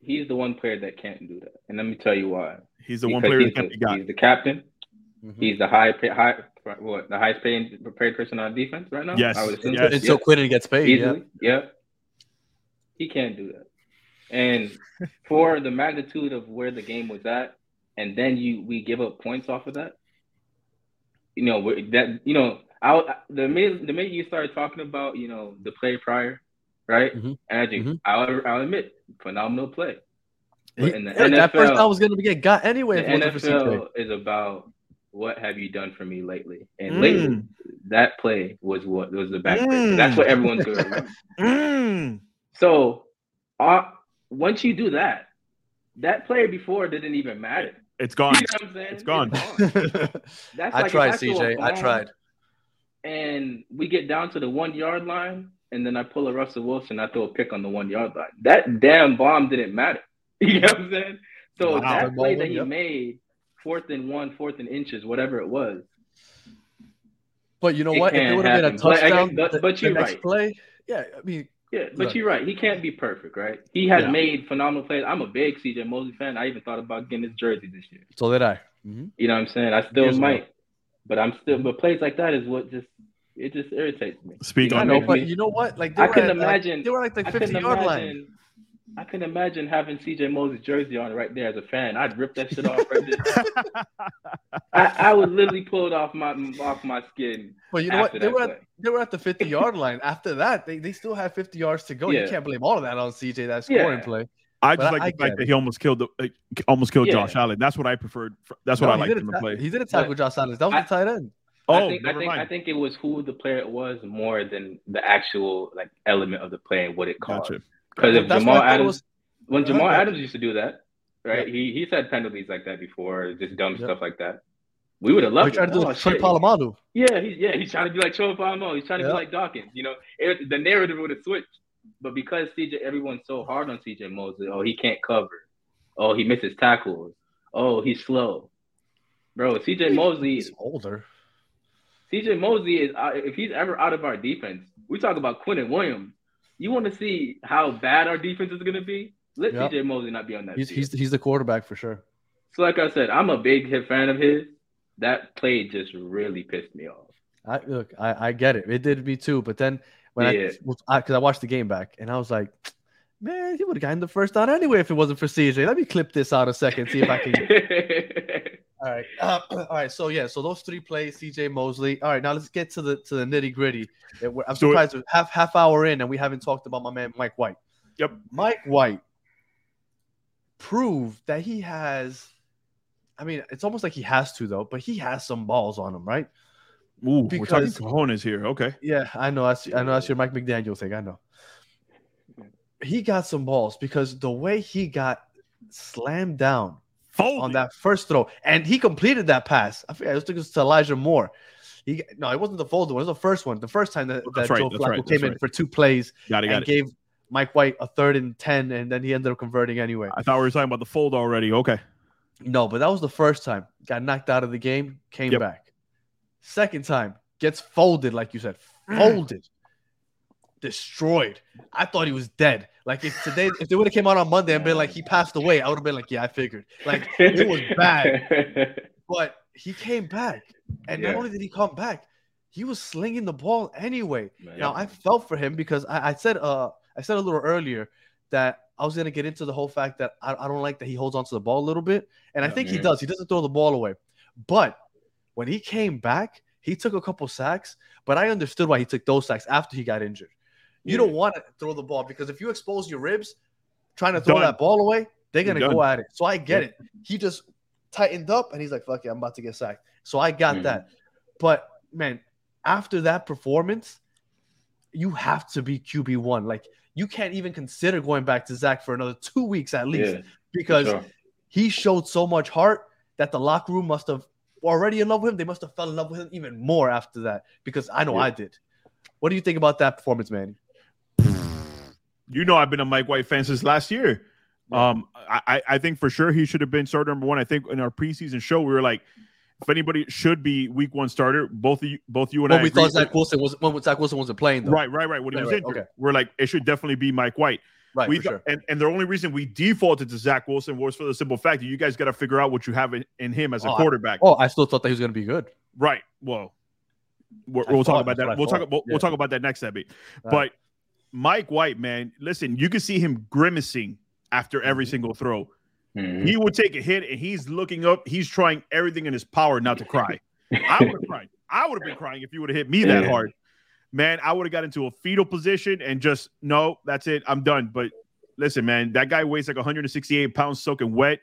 he's the one player that can't do that, and let me tell you why. He's the one player that can't the, be got. He's the captain. Mhm. He's the high, pay, high, what the highest paid paid person on defense right now. Yes, I would assume. yes. Until Quinnen gets paid. Yeah. easily. Yep. He can't do that. And [LAUGHS] for the magnitude of where the game was at, and then you we give up points off of that. You know that you know I the minute the minute you started talking about you know the play prior, right? Mhm. And I think Mhm. I'll, I'll admit phenomenal play. But in the yeah, that first NFL down was going to get got anyway. The if it wasn't for CJ. NFL is about what have you done for me lately, and Mm. lately that play was what was the back. Mm. That's what everyone's going [LAUGHS] to. Mm. So, uh, once you do that, that play before didn't even matter. It's gone. You know what I'm saying? It's gone. [LAUGHS] That's I like tried, if throw a CJ. I tried. And we get down to the one yard line, and then I pull a Russell Wilson. I throw a pick on the one yard line. That damn bomb didn't matter. [LAUGHS] You know what I'm saying? So Wow. that play that he Yep. made, fourth and one, fourth and inches, whatever it was. But you know It what? If it would have been a happen. But I- touchdown, but- the- but the you're next right. play, yeah. I mean, Yeah, but Look. you're right. He can't be perfect, right? He has Yeah. made phenomenal plays. I'm a big CJ Mosley fan. I even thought about getting his jersey this year. so did I. Mhm. You know what I'm saying? I still Years ago. might, but I'm still. But plays like that is what just it just irritates me. Speak You I on know, but me- you know what? Like they I were couldn't at, like, imagine- they were like the 50 couldn't yard line. Imagine. I can imagine having CJ Mosley's jersey on right there as a fan. I'd rip that shit off right there. [LAUGHS] I, I would literally pull it off my off my skin. But you know what? They were at, they were at the 50 yard line. After that, they, they still had 50 yards to go. You can't blame all of that on CJ that scoring Yeah. play. I just I- like I the fact that he almost killed the uh, almost killed Yeah. Josh Allen. That's what I preferred. That's what I he liked didn't him to play. He didn't tackle Josh Allen. That was I- the tight end. Oh, I think I never think I mind. think it was who the player was more than the actual like element of the play and what it caused. Gotcha. Because if Jamal why I thought it Adams, was- when Jamal got Adams used to do that, right? He he said penalties like that before, just dumb Yep. stuff like that. We would have He loved tried it. to do Oh, it. Troy shit. Polamalu. Yeah, he's yeah, he's trying to be like Troy Polamalu. He's trying to Yep. be like Dawkins. You know, it, the narrative would have switched. But because CJ, everyone's so hard on CJ Mosley. Oh, he can't cover. Oh, he misses tackles. Oh, he's slow. Bro, CJ Mosley, He's older. CJ Mosley is out, if he's ever out of our defense, we talk about Quinnen Williams. You want to see how bad our defense is going to be? Let Yep. CJ Mosley not be on that. He's field. he's he's the quarterback for sure. so like I said, I'm a big hit fan of his. That play just really pissed me off. I look, I, I get it. It did me too. But then when Yeah. I because I, watched the game back and I was like, man, he would have gotten the first down anyway if it wasn't for CJ. Let me clip this out a second, see if I can. [LAUGHS] all right, uh, [CLEARS THROAT] all right. So yeah, so those three plays, CJ Mosley. All right, now let's get to the to the nitty gritty. I'm surprised we're half half hour in and we haven't talked about my man Mike White. Yep. Mike White proved that he has. I mean, it's almost like he has to though, but he has some balls on him, right? Ooh, we're talking Because- cojones here. Okay. Yeah, I know. That's, I know that's your Mike McDaniel thing. I know. He got some balls because the way he got slammed down Folded. on that first throw, and he completed that pass. I think it was to Elijah Moore. He no, it wasn't the fold one. It was the first one. The first time that, that right, Joe Flacco right, came in right. for two plays Got it, got and it. gave Mike White a third and ten, and then he ended up converting anyway. I thought we were talking about the fold already. Okay. No, but that was the first time. Got knocked out of the game, came Yep. back. Second time, gets folded, like you said, folded, destroyed. I thought he was dead. Like if today, if they would have came out on Monday and been like he passed away, I would have been like, yeah, I figured. Like it was bad, [LAUGHS] but he came back, and Yeah. not only did he come back, he was slinging the ball anyway. Man. Now I felt for him because I, I said, uh, I said a little earlier that I was gonna get into the whole fact that I, I don't like that he holds onto the ball a little bit, and I think he does. He doesn't throw the ball away, but when he came back, he took a couple sacks. But I understood why he took those sacks after he got injured. You Yeah. don't want to throw the ball because if you expose your ribs trying to throw Done. that ball away, they're gonna done. go at it. So I get it. He just tightened up and he's like, "Fuck it, I'm about to get sacked." So I got Mhm. that. But man, after that performance, you have to be QB one. Like you can't even consider going back to Zach for another two weeks at least Yeah, because sure. he showed so much heart that the locker room must have already in love with him. They must have fell in love with him even more after that because I know Yeah. I did. What do you think about that performance, man? You know, I've been a Mike White fan since last year. Um, I, I- I think for sure he should have been starter number one. I think in our preseason show we were like, if anybody should be week one starter, both of you, both you and When I. we thought Zach Wilson was when Zach Wilson wasn't playing, though. right, right, right. When he Right, was right, injured, okay. we're like, it should definitely be Mike White. Right, we for sure. and, and the only reason we defaulted to Zach Wilson was for the simple fact that you guys got to figure out what you have in, in him as a Oh, I- quarterback. Oh, I still thought that he was going to be good. Right. Well, we're, we'll thought- talk about that. We'll talk. We'll, Yeah. we'll talk about that next Abby. Right. But Mike White, man, listen, you can see him grimacing after every single throw. Mhm. He would take a hit and he's looking up. He's trying everything in his power not to cry. [LAUGHS] I would have cried. I would have been crying if you would have hit me that hard. Man, I would have got into a fetal position and just no, that's it. I'm done. But listen, man, that guy weighs like 168 pounds soaking wet,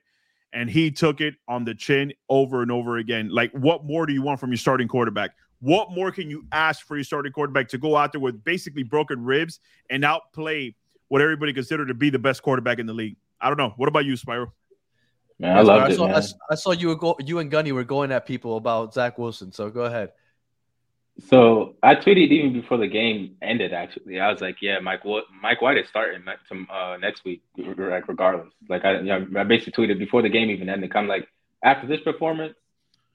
and he took it on the chin over and over again. Like, what more do you want from your starting quarterback? What more can you ask for your starting quarterback to go out there with basically broken ribs and outplay what everybody considered to be the best quarterback in the league? I don't know. What about you, Spyro? Man, I loved I it, saw, I, man. s- I saw you were go, you and Gunny were going at people about Zach Wilson. So go ahead. So I tweeted even before the game ended. Actually, I was like, "Yeah, Mike, Wa- Mike White is starting ne- uh, next week, like regardless." Like I, you know, I basically tweeted before the game even ended. I'm like, after this performance,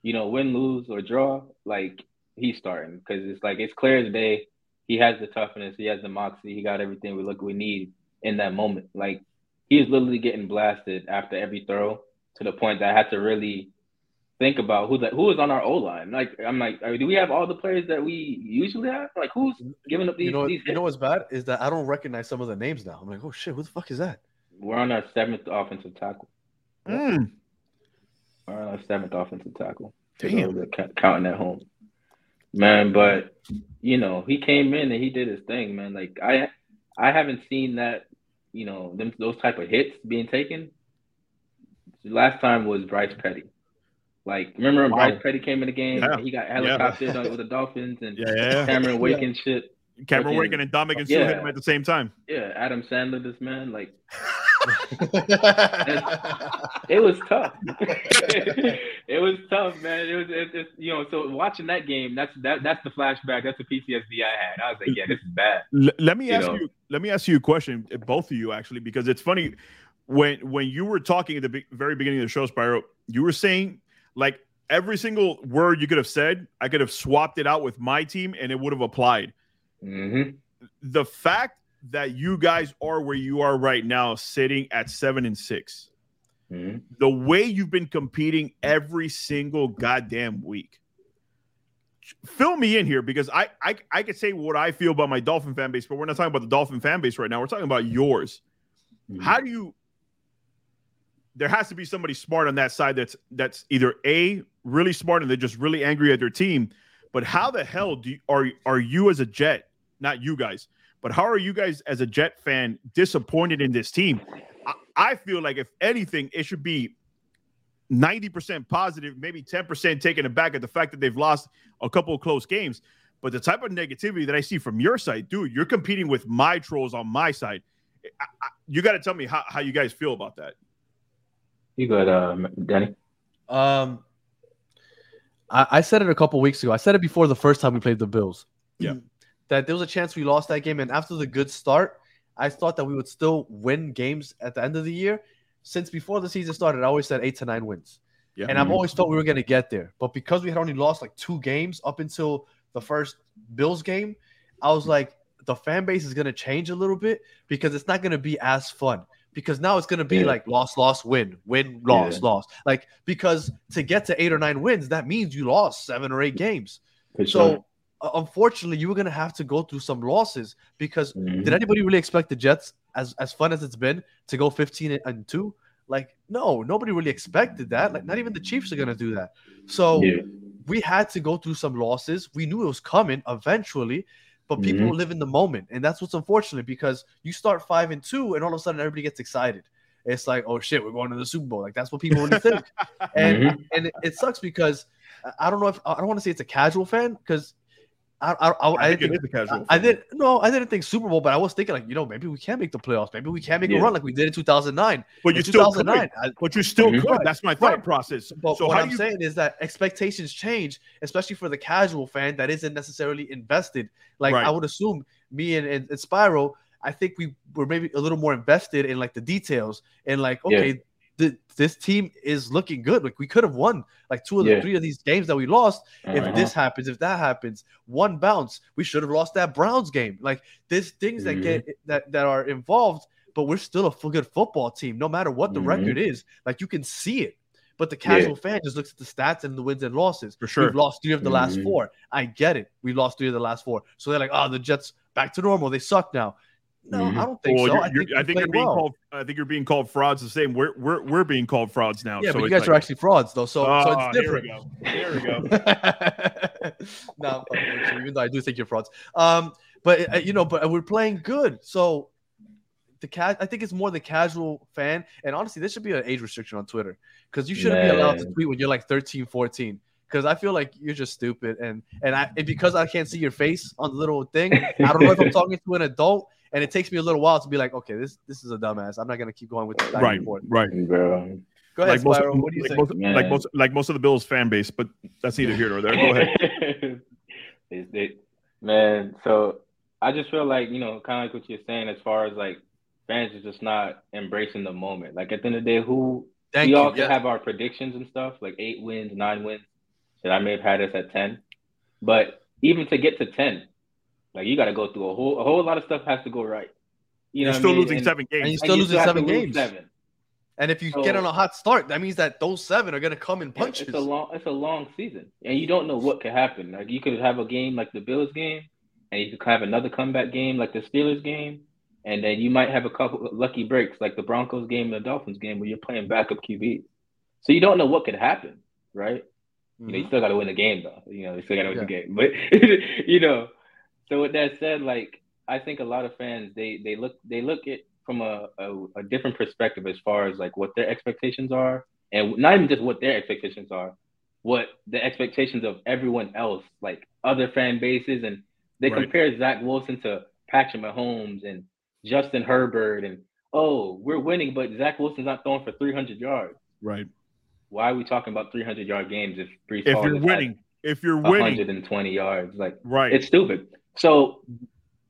you know, win, lose or draw, like he's starting because it's like it's clear as day. He has the toughness, he has the moxie, he got everything we look we need in that moment. Like he's literally getting blasted after every throw to the point that I had to really think about who that who is on our O line. Like I'm like, uh, do we have all the players that we usually have? Like who's giving up these? You know, these you know what's bad is that I don't recognize some of the names now. I'm like, oh shit, who the fuck is that? We're on our seventh offensive tackle. Mm, We're on our seventh offensive tackle. Damn. those that ca- counting at home, man. But you know, he came in and he did his thing, man. Like I, I haven't seen that. You know, them those type of hits being taken. The last time was Bryce Petty. Like, remember when Wow. Bryce Petty came in the game? Yeah. and He got helicoptered on with the Dolphins and Yeah, yeah. Cameron Wake and shit. Cameron Wake and Ndamukong Suh hit Yeah. him at the same time. Yeah, Adam Sandler, this man, like [LAUGHS] it was tough. [LAUGHS] it was tough, man. It was, it, it's you know, so watching that game, that's that that's the flashback. That's the PTSD I had. I was like, yeah, this is bad. L- let me You ask know. you. Let me ask you a question, both of you actually, because it's funny when when you were talking at the be- very beginning of the show, Spyro. You were saying like every single word you could have said, I could have swapped it out with my team, and it would have applied. hmm The fact that you guys are where you are right now, sitting at seven and six, hmm the way you've been competing every single goddamn week. Fill me in here because I, I I could say what I feel about my Dolphin fan base, but we're not talking about the Dolphin fan base right now. We're talking about yours. How do you? There has to be somebody smart on that side that's that's either a really smart and they're just really angry at their team. But how the hell do you, are are you as a Jet? Not you guys, but how are you guys as a Jet fan disappointed in this team? I, I feel like if anything, it should be 90% positive, maybe 10% taken aback at the fact that they've lost a couple of close games. But the type of negativity that I see from your side, dude, you're competing with my trolls on my side. I, I, you got to tell me how, how you guys feel about that. You got uh, Danny. Um, I, I said it a couple weeks ago. I said it before the first time we played the Bills. Yeah. That there was a chance we lost that game, and after the good start, I thought that we would still win games at the end of the year. Since before the season started, I always said eight to nine wins. Yeah. And I've always thought we were going to get there. But because we had only lost like two games up until the first Bills game, I was like, the fan base is going to change a little bit because it's not going to be as fun. Because now it's going to be Yeah. like loss, loss, win, win, loss, Yeah. loss. Like, because to get to eight or nine wins, that means you lost seven or eight games. For So, sure. Uh, unfortunately, you were going to have to go through some losses because Mhm. did anybody really expect the Jets, as, as fun as it's been, to go 15 and 2? Like, no, nobody really expected that. Like, not even the Chiefs are going to do that. So, Yeah. we had to go through some losses. We knew it was coming eventually, but people Mhm. live in the moment, and that's what's unfortunate because you start five and two, and all of a sudden everybody gets excited. It's like, oh shit, we're going to the Super Bowl. Like that's what people really think, [LAUGHS] and Mhm. and it, sucks because I- I don't know if I don't want to say it's a casual fan because I I, I, I, I think didn't is a casual. I fan. didn't no, I didn't think Super Bowl, but I was thinking like, you know, maybe we can make the playoffs. Maybe we can make a run like we did in 2009. but you still could. 2009, I- But you still Mhm. could. That's my thought Right. process. But so what I'm you? saying is that expectations change, especially for the casual fan that isn't necessarily invested. Like Right. I would assume me and, and, and Spyro, I think we were maybe a little more invested in like the details and like, Yeah. Okay, th- this team is looking good. Like we could have won like two of the Yeah. three of these games that we lost. If Uh-huh. this happens, if that happens, one bounce, we should have lost that Browns game. Like there's things that get that that are involved, but we're still a f- good football team, no matter what the Mhm. record is. Like you can see it. But the Yeah. casual fan just looks at the stats and the wins and losses. For sure. We've lost three of the last Mhm. four. I get it. We lost three of the last four. So they're like, oh, the Jets back to normal. They suck now. No, Mhm. I don't think Well, so. you're- I think, I think you're being well. called. I think you're being called frauds. The same. We're we're we're being called frauds now. Yeah, so but you guys like- are actually frauds, though. So, so Ah, it's here different. we go. Here we go. [LAUGHS] no, I'm fucking with you, even though I do think you're frauds. Um, but uh, you know, but we're playing good. So the cat, I think it's more the casual fan. And honestly, this should be an age restriction on Twitter because you shouldn't be allowed to tweet when you're like 13, 14. Because I feel like you're just stupid, and and I and because I can't see your face on the little thing, I don't know if I'm talking to an adult, and it takes me a little while to be like, okay, this this is a dumbass. I'm not gonna keep going with this right, and forth. right. Bro. Go ahead, Like most, Spyro. What do you like, think? most, like most, like most of the Bills fan base, but that's neither here nor there. Go ahead. [LAUGHS] It's- it- man, so I just feel like, you know, kind of like what you're saying as far as like fans are just not embracing the moment. Like at the end of the day, who Thank we you. all can yes. have our predictions and stuff, like eight wins, nine wins. That I may have had us at ten. But even to get to ten, like you gotta go through a whole a whole lot of stuff has to go right. You You're know I still mean? losing And- seven games. and you and still you losing have to seven games. Seven. And if you So- get on a hot start, that means that those seven are gonna come in Yeah, punches. It's a long, it's a long season, and you don't know what could happen. Like you could have a game like the Bills game, and you could have another comeback game like the Steelers game, and then you might have a couple lucky breaks like the Broncos game and the Dolphins game where you're playing backup QB. So you don't know what could happen, right? You know, you mm-hmm. still got to win the game though. You know, you still got to win the game. But [LAUGHS] you know, so with that said, like I think a lot of fans they they look they look at from a, a, a different perspective as far as like what their expectations are, and not even just what their expectations are, what the expectations of everyone else, like other fan bases, and they Right. compare Zach Wilson to Patrick Mahomes and Justin Herbert, and oh, we're winning, but Zach Wilson's not throwing for 300 yards. Right. Why are we talking about 300 yard games if Breece If Hall you're winning, if you're winning, 120 yards? Like right. it's stupid. So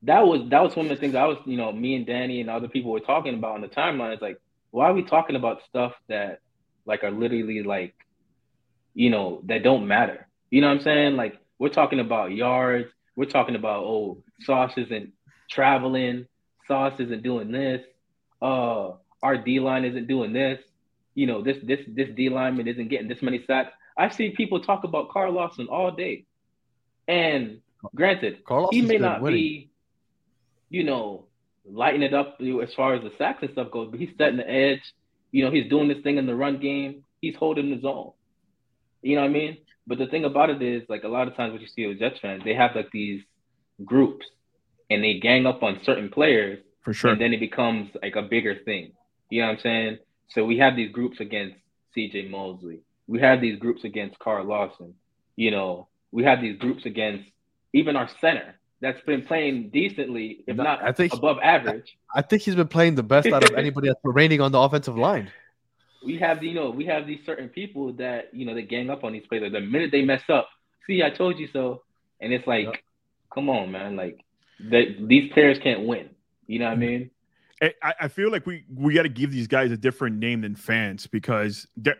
that was that was one of the things I was, you know, me and Danny and other people were talking about on the timeline. It's like, why are we talking about stuff that like are literally like, you know, that don't matter? You know what I'm saying? Like we're talking about yards, we're talking about oh, Sauce isn't traveling, Sauce isn't doing this, uh, our D line isn't doing this, you know, this this this D lineman isn't getting this many sacks. I see people talk about Carl Lawson all day. And granted, Carl he may not winning. be, you know, lighting it up as far as the sacks and stuff goes, but he's setting the edge. You know, he's doing this thing in the run game. He's holding his own. You know what I mean? But the thing about it is, like a lot of times, what you see with Jets fans, they have like these groups, and they gang up on certain players, for sure. and then it becomes like a bigger thing. You know what I'm saying? So we have these groups against CJ Mosley. We have these groups against Carl Lawson. You know, we have these groups against even our center. that's been playing decently, if not I think- above average. I think he's been playing the best out of [LAUGHS] anybody that's remaining on the offensive line. We have you know we have these certain people that you know they gang up on these players. The minute they mess up, see, I told you so, and it's like, Yep. come on, man, like that these players can't win. You know what I mm-hmm. mean? I, I- I feel like we we got to give these guys a different name than fans because they're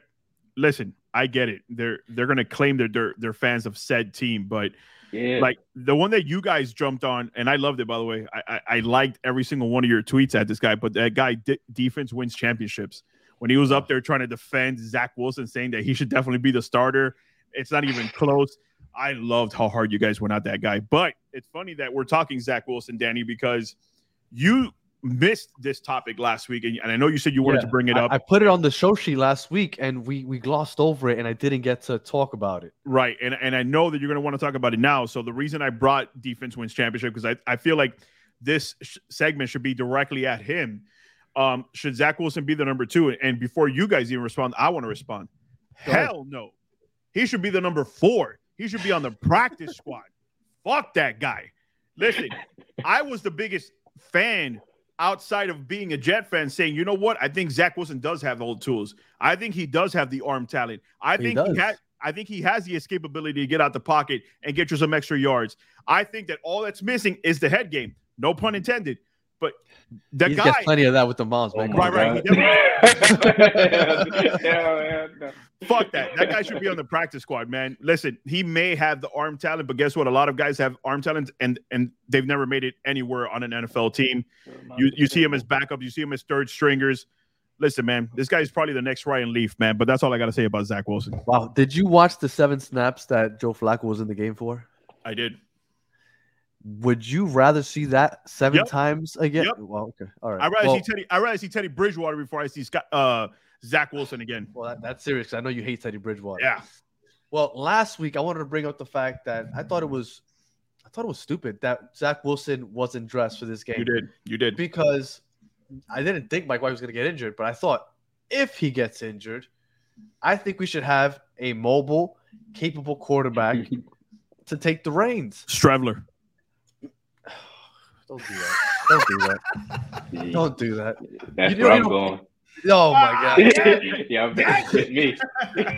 listen. I get it. They're they're gonna claim they're they're, they're fans of said team, but Yeah. like the one that you guys jumped on, and I loved it by the way. I I, I liked every single one of your tweets at this guy, but that guy de- defense wins championships. When he was up there trying to defend Zach Wilson, saying that he should definitely be the starter, it's not even close. I loved how hard you guys went at that guy. But it's funny that we're talking Zach Wilson, Danny, because you missed this topic last week, and, and I know you said you wanted Yeah, to bring it up. I put it on the show sheet last week, and we we glossed over it, and I didn't get to talk about it. Right. And, and I know that you're going to want to talk about it now. So the reason I brought defense wins championship, because I, I feel like this sh- segment should be directly at him. Um, should Zach Wilson be the number two? And before you guys even respond, I want to respond. Go ahead. Hell no. He should be the number four. He should be on the practice squad. Fuck that guy. Listen, I was the biggest fan outside of being a Jet fan saying, you know what? I think Zach Wilson does have all the tools. I think he does have the arm talent. I He think he, has I think he has the escapability to get out the pocket and get you some extra yards. I think that all that's missing is the head game. No pun intended. But that He's guy got plenty of that with the moms, Oh man. my Right, [LAUGHS] right. [LAUGHS] Yeah, man, no. Fuck that. That guy should be on the practice squad, man. Listen, he may have the arm talent, but guess what? A lot of guys have arm talent and and they've never made it anywhere on an NFL team. You you see him as backup, you see him as third stringers. Listen, man, this guy's probably the next Ryan Leaf, man. But that's all I got to say about Zach Wilson. Wow, did you watch the seven snaps that Joe Flacco was in the game for? I did. Would you rather see that seven Yep. times again? Yep. Well, okay, all right. I rather well, see Teddy. I rather see Teddy Bridgewater before I see Scott, uh, Zach Wilson again. well, that, that's serious. I know you hate Teddy Bridgewater. Yeah, Well, last week I wanted to bring up the fact that I thought it was, I thought it was stupid that Zach Wilson wasn't dressed for this game you did. You did. because I didn't think Mike White was going to get injured, but I thought if he gets injured, I think we should have a mobile, capable quarterback [LAUGHS] to take the reins. Streveler. Don't do that. Don't do that. [LAUGHS] Don't do that. That's You where know- I'm going. Oh my god. [LAUGHS] yeah, I'm me.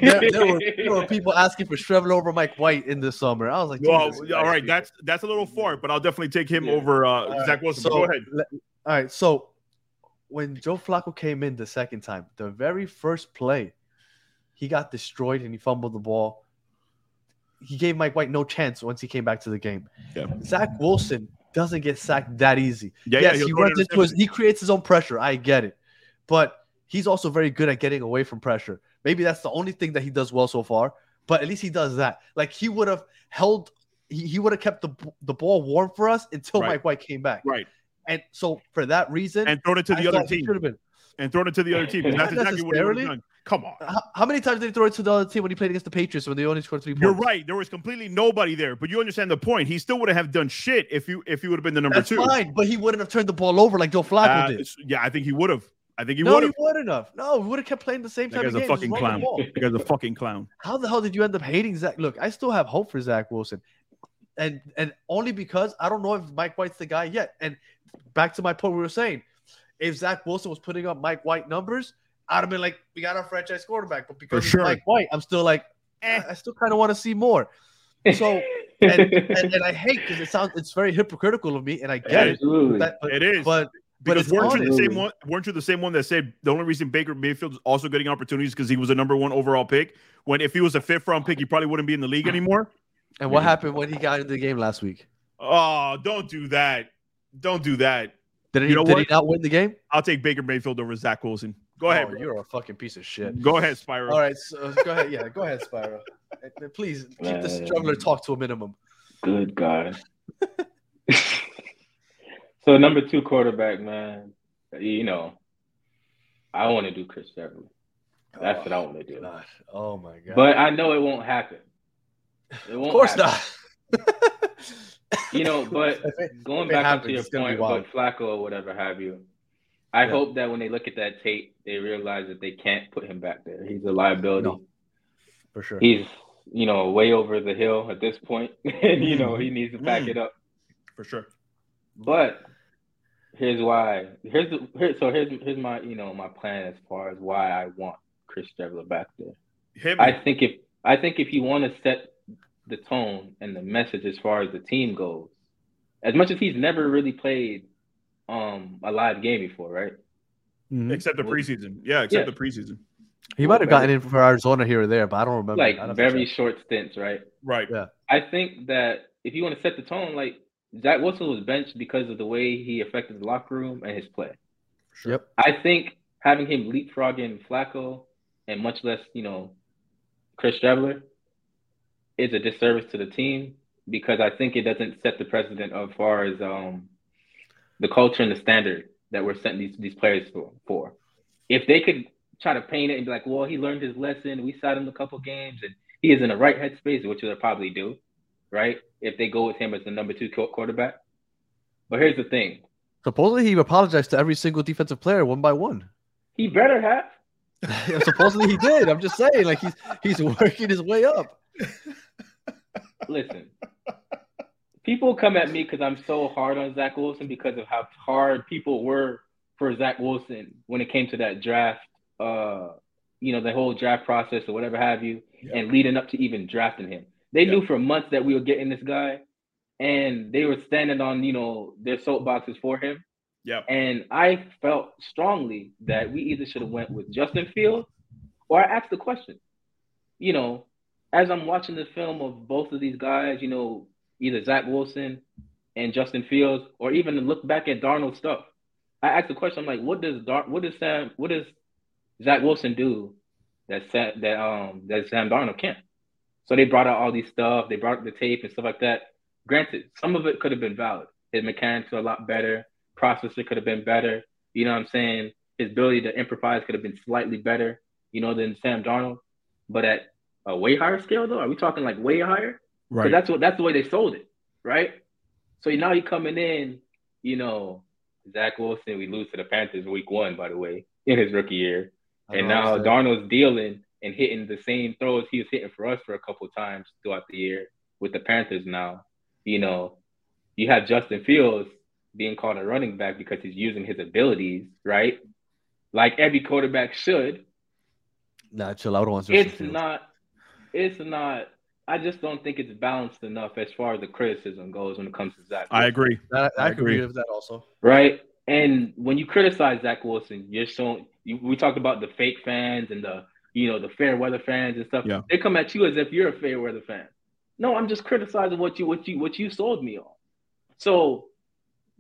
There, there were, there were people asking for Streveler over Mike White in the summer. I was like, Well, Jesus all Christ, right, people. that's that's a little far, but I'll definitely take him Yeah. over uh, All Zach Wilson. so go ahead. le- all right, so when Joe Flacco came in the second time, the very first play, he got destroyed and he fumbled the ball. He gave Mike White no chance once he came back to the game. Yeah. Zach Wilson doesn't get sacked that easy. Yeah, yeah, yes, he'll he runs into his, he creates his own pressure. I get it, but he's also very good at getting away from pressure. Maybe that's the only thing that he does well so far. But at least he does that. Like he would have held, he, he would have kept the the ball warm for us until Right. Mike White came back. Right, And so for that reason, and throw it to I the other team, should have been. And throw it to the other [LAUGHS] team. That's Not exactly what he would have done. Come on. How, how many times did he throw it to the other team when he played against the Patriots when they only scored three points? You're right. There was completely nobody there, but you understand the point. He still wouldn't have done shit if you if he would have been the number That's two. fine, but he wouldn't have turned the ball over like Joe Flacco Uh, did. yeah, I think he would have. I think he no, would he have. wouldn't have. No, we would have kept playing the same That type guy's of a game. just fucking run the clown. ball. That guy's a fucking clown. How the hell did you end up hating Zach? Look, I still have hope for Zach Wilson, and and only because I don't know if Mike White's the guy yet. And back to my point, we were saying, if Zach Wilson was putting up Mike White numbers, I'd have been like, we got our franchise quarterback. But because sure. it's Mike White, I'm still like, eh, I still kind of want to see more. So [LAUGHS] and, and, and I hate because it sounds it's very hypocritical of me, and I get it. That, but, It is. but but Because it's weren't you the same one? Weren't you the same one that said the only reason Baker Mayfield is also getting opportunities because he was a number one overall pick? When if he was a fifth round pick, he probably wouldn't be in the league anymore. And what happened when he got into the game last week? Oh, don't do that! Don't do that! Did he, You know did what? he not win the game? I'll take Baker Mayfield over Zach Wilson. Go ahead, Oh, you're a fucking piece of shit. Go ahead, Spyro. All right, so go ahead. Yeah, go ahead, Spyro. Uh, Please keep this Man. struggler talk to a minimum. Good God. [LAUGHS] so number two quarterback, man. You know, I want to do Chris Streveler. That's what I want to do. God. Oh my god. But I know it won't happen. It won't of course happen. not. [LAUGHS] You know, [LAUGHS] but it- going back happens, to your it's gonna be point, but Flacco or whatever have you, I Yeah. hope that when they look at that tape, they realize that they can't put him back there. He's a liability. No. for sure. He's you know way over the hill at this point, [LAUGHS] and you know Mm-hmm. he needs to back Mm. it up. for sure. But here's why. Here's the here, so here's here's my you know my plan as far as why I want Chris Streveler back there. Hit me. I think if I think if you want to set the tone and the message as far as the team goes, as much as he's never really played um a live game before, right? Mhm. except the preseason. Yeah, except the preseason. He might have gotten in for Arizona here or there, but I don't remember. Like I'd have to very check. short stints, right? Right. Yeah. I think that if you want to set the tone, like Zach Wilson was benched because of the way he affected the locker room and his play. Yep. I think having him leapfrogging Flacco and much less, you know, Chris Streveler is a disservice to the team because I think it doesn't set the precedent as far as um, the culture and the standard that we're setting these these players for. for. If they could try to paint it and be like, well, he learned his lesson, we sat him a couple games, and he is in the right headspace, which they'll probably do, right? If they go with him as the number two quarterback. But here's the thing: Supposedly he apologized to every single defensive player one by one. he better have. [LAUGHS] Supposedly he did. I'm just saying, like he's he's working his way up. Listen, people come at me because I'm so hard on Zach Wilson because of how hard people were for Zach Wilson when it came to that draft, uh, you know, the whole draft process or whatever have you, and leading up to even drafting him. They knew for months that we were getting this guy, and they were standing on, you know, their soapboxes for him. Yeah. And I felt strongly that we either should have went with Justin Fields or I asked the question, you know, as I'm watching the film of both of these guys, you know, either Zach Wilson and Justin Fields, or even look back at Darnold stuff, I asked the question, I'm like, what does Dar- what does Sam what does Zach Wilson do that Sam, that um that Sam Darnold can't? So they brought out all these stuff, they brought the tape and stuff like that. Granted, some of it could have been valid. His mechanics are a lot better, processor could have been better. You know what I'm saying? His ability to improvise could have been slightly better, you know, than Sam Darnold. But at a way higher scale though, are we talking like way higher? Right. That's what that's the way they sold it, right? So now you're coming in, you know, Zach Wilson, we lose to the Panthers week one, by the way, in his rookie year. And now Darnold's dealing and hitting the same throws he was hitting for us for a couple of times throughout the year with the Panthers now. You know, you have Justin Fields being called a running back because he's using his abilities, right? Like every quarterback should. Nah, chill out on Justin It's Fields. not, it's not, I just don't think it's balanced enough as far as the criticism goes when it comes to Zach. I agree. I, I, I agree agree. with that also. right? And when you criticize Zach Wilson, you're showing. You, we talked about the fake fans and the you know the fair weather fans and stuff. Yeah. They come at you as if you're a fair weather fan. No, I'm just criticizing what you what you what you sold me on. So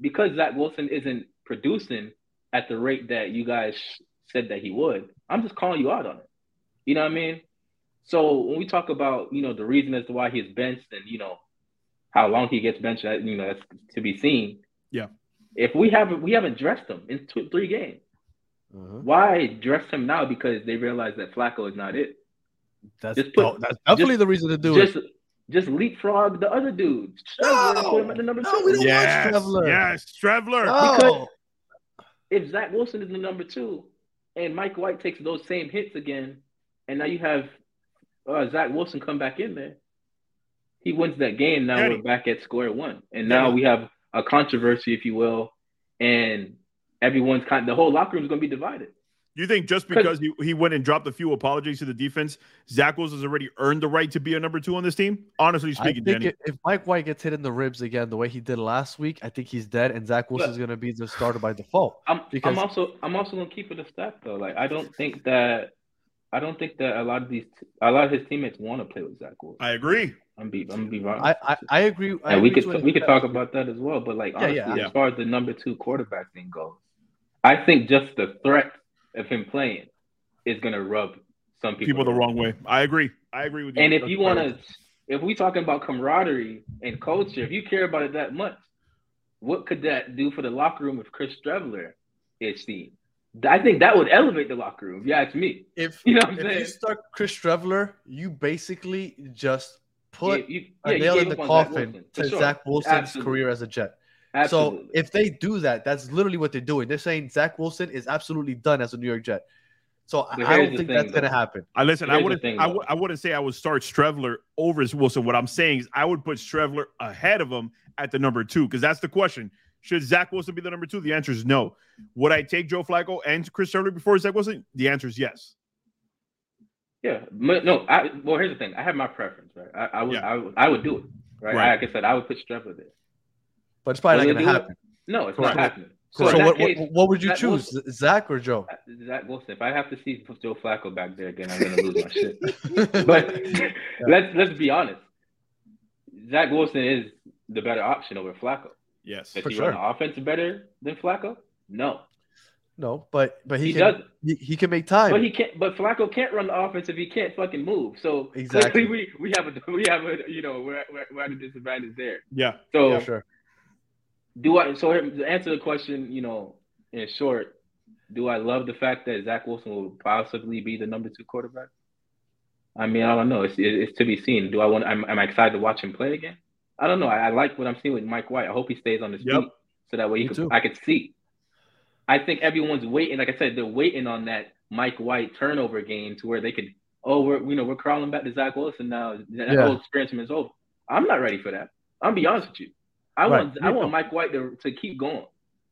because Zach Wilson isn't producing at the rate that you guys said that he would, I'm just calling you out on it. You know what I mean? So when we talk about you know the reason as to why he's benched and you know how long he gets benched, that you know that's to be seen. Yeah. If we haven't we haven't dressed him in two, three games, Uh-huh. why dress him now? Because they realize that Flacco is not it. That's, Just put- oh, that's definitely just- the reason to do just it. just leapfrog the other dude. Trevor, and put him at the number No, two. we don't Yes. want Streveler. Yes. Trevler. No. if Zach Wilson is the number two, and Mike White takes those same hits again, and now you have uh, Zach Wilson come back in there, he wins that game. Now Danny. we're back at square one, and now Danny. we have a controversy, if you will, and everyone's kind. The whole locker room is going to be divided. You think just because he, he went and dropped a few apologies to the defense, Zach Wilson's already earned the right to be a number two on this team? Honestly I speaking, think Danny. it, if Mike White gets hit in the ribs again the way he did last week, I think he's dead, and Zach Wilson's going to be the starter by default. I'm, Because- I'm also I'm also gonna keep it a step though. Like I don't think that I don't think that a lot of these a lot of his teammates want to play with Zach Wilson. I agree. I'm be I'm be wrong. I, I, I agree. I and we could we could talk about that as well. But like Yeah, honestly, yeah. as far as the number two quarterback thing goes, I think just the threat of him playing is gonna rub some people, People the wrong way. I agree. I agree with you. And if you want to, if we talking about camaraderie and culture, if you care about it that much, what could that do for the locker room if Chris Streveler is seen? I think that would elevate the locker room. If you ask me, If [LAUGHS] you know what I'm if saying? you start Chris Streveler, you basically just put Yeah, you- a yeah, you nail in the up on Zach coffin Wilson, to sure. Zach Wilson's Absolutely. career as a Jet. Absolutely. So if they do that, that's literally what they're doing. They're saying Zach Wilson is absolutely done as a New York Jet. So I don't think thing, that's going to happen. I listen. I Here's the wouldn't. thing, I, though. w- I wouldn't say I would start Streveler over as Wilson. What I'm saying is I would put Streveler ahead of him at the number two because that's the question. Should Zach Wilson be the number two? The answer is no. Would I take Joe Flacco and Chris Streveler before Zach Wilson? The answer is yes. Yeah, no. I, well, here's the thing. I have my preference, right? I, I would, Yeah. I would, I would do it, right? Right. Like I said, I would put Streveler there. But it's probably Will not going to do it? happen. No, it's Correct. not happening. So, in that what, case, what, what would you Zach choose, Wilson- Zach or Joe? Uh, Zach Wilson. If I have to see Joe Flacco back there again, I'm gonna lose my shit. [LAUGHS] But let's let's be honest. Zach Wilson is the better option over Flacco. Yes. Does For he sure. run the offense better than Flacco? No, No, but but he, he, can doesn't. he, he can make time. But he can't. But Flacco can't run the offense if he can't fucking move. So [LAUGHS] Exactly. we we have a we have a you know we're we're, we're at a disadvantage there. Yeah. So For sure. do I? So to answer the question, you know, in short, do I love the fact that Zach Wilson will possibly be the number two quarterback? I mean, I don't know. It's it's to be seen. Do I want? Am, am I excited to watch him play again? I don't know. I, I like what I'm seeing with Mike White. I hope he stays on his Yep. feet so that way he could. I could see. I think everyone's waiting. Like I said, they're waiting on that Mike White turnover game to where they could. Oh, we're you know we're crawling back to Zach Wilson now. That Yeah. whole experience is over. I'm not ready for that. I'll be honest with you. I Right. want I want Mike White to, to keep going.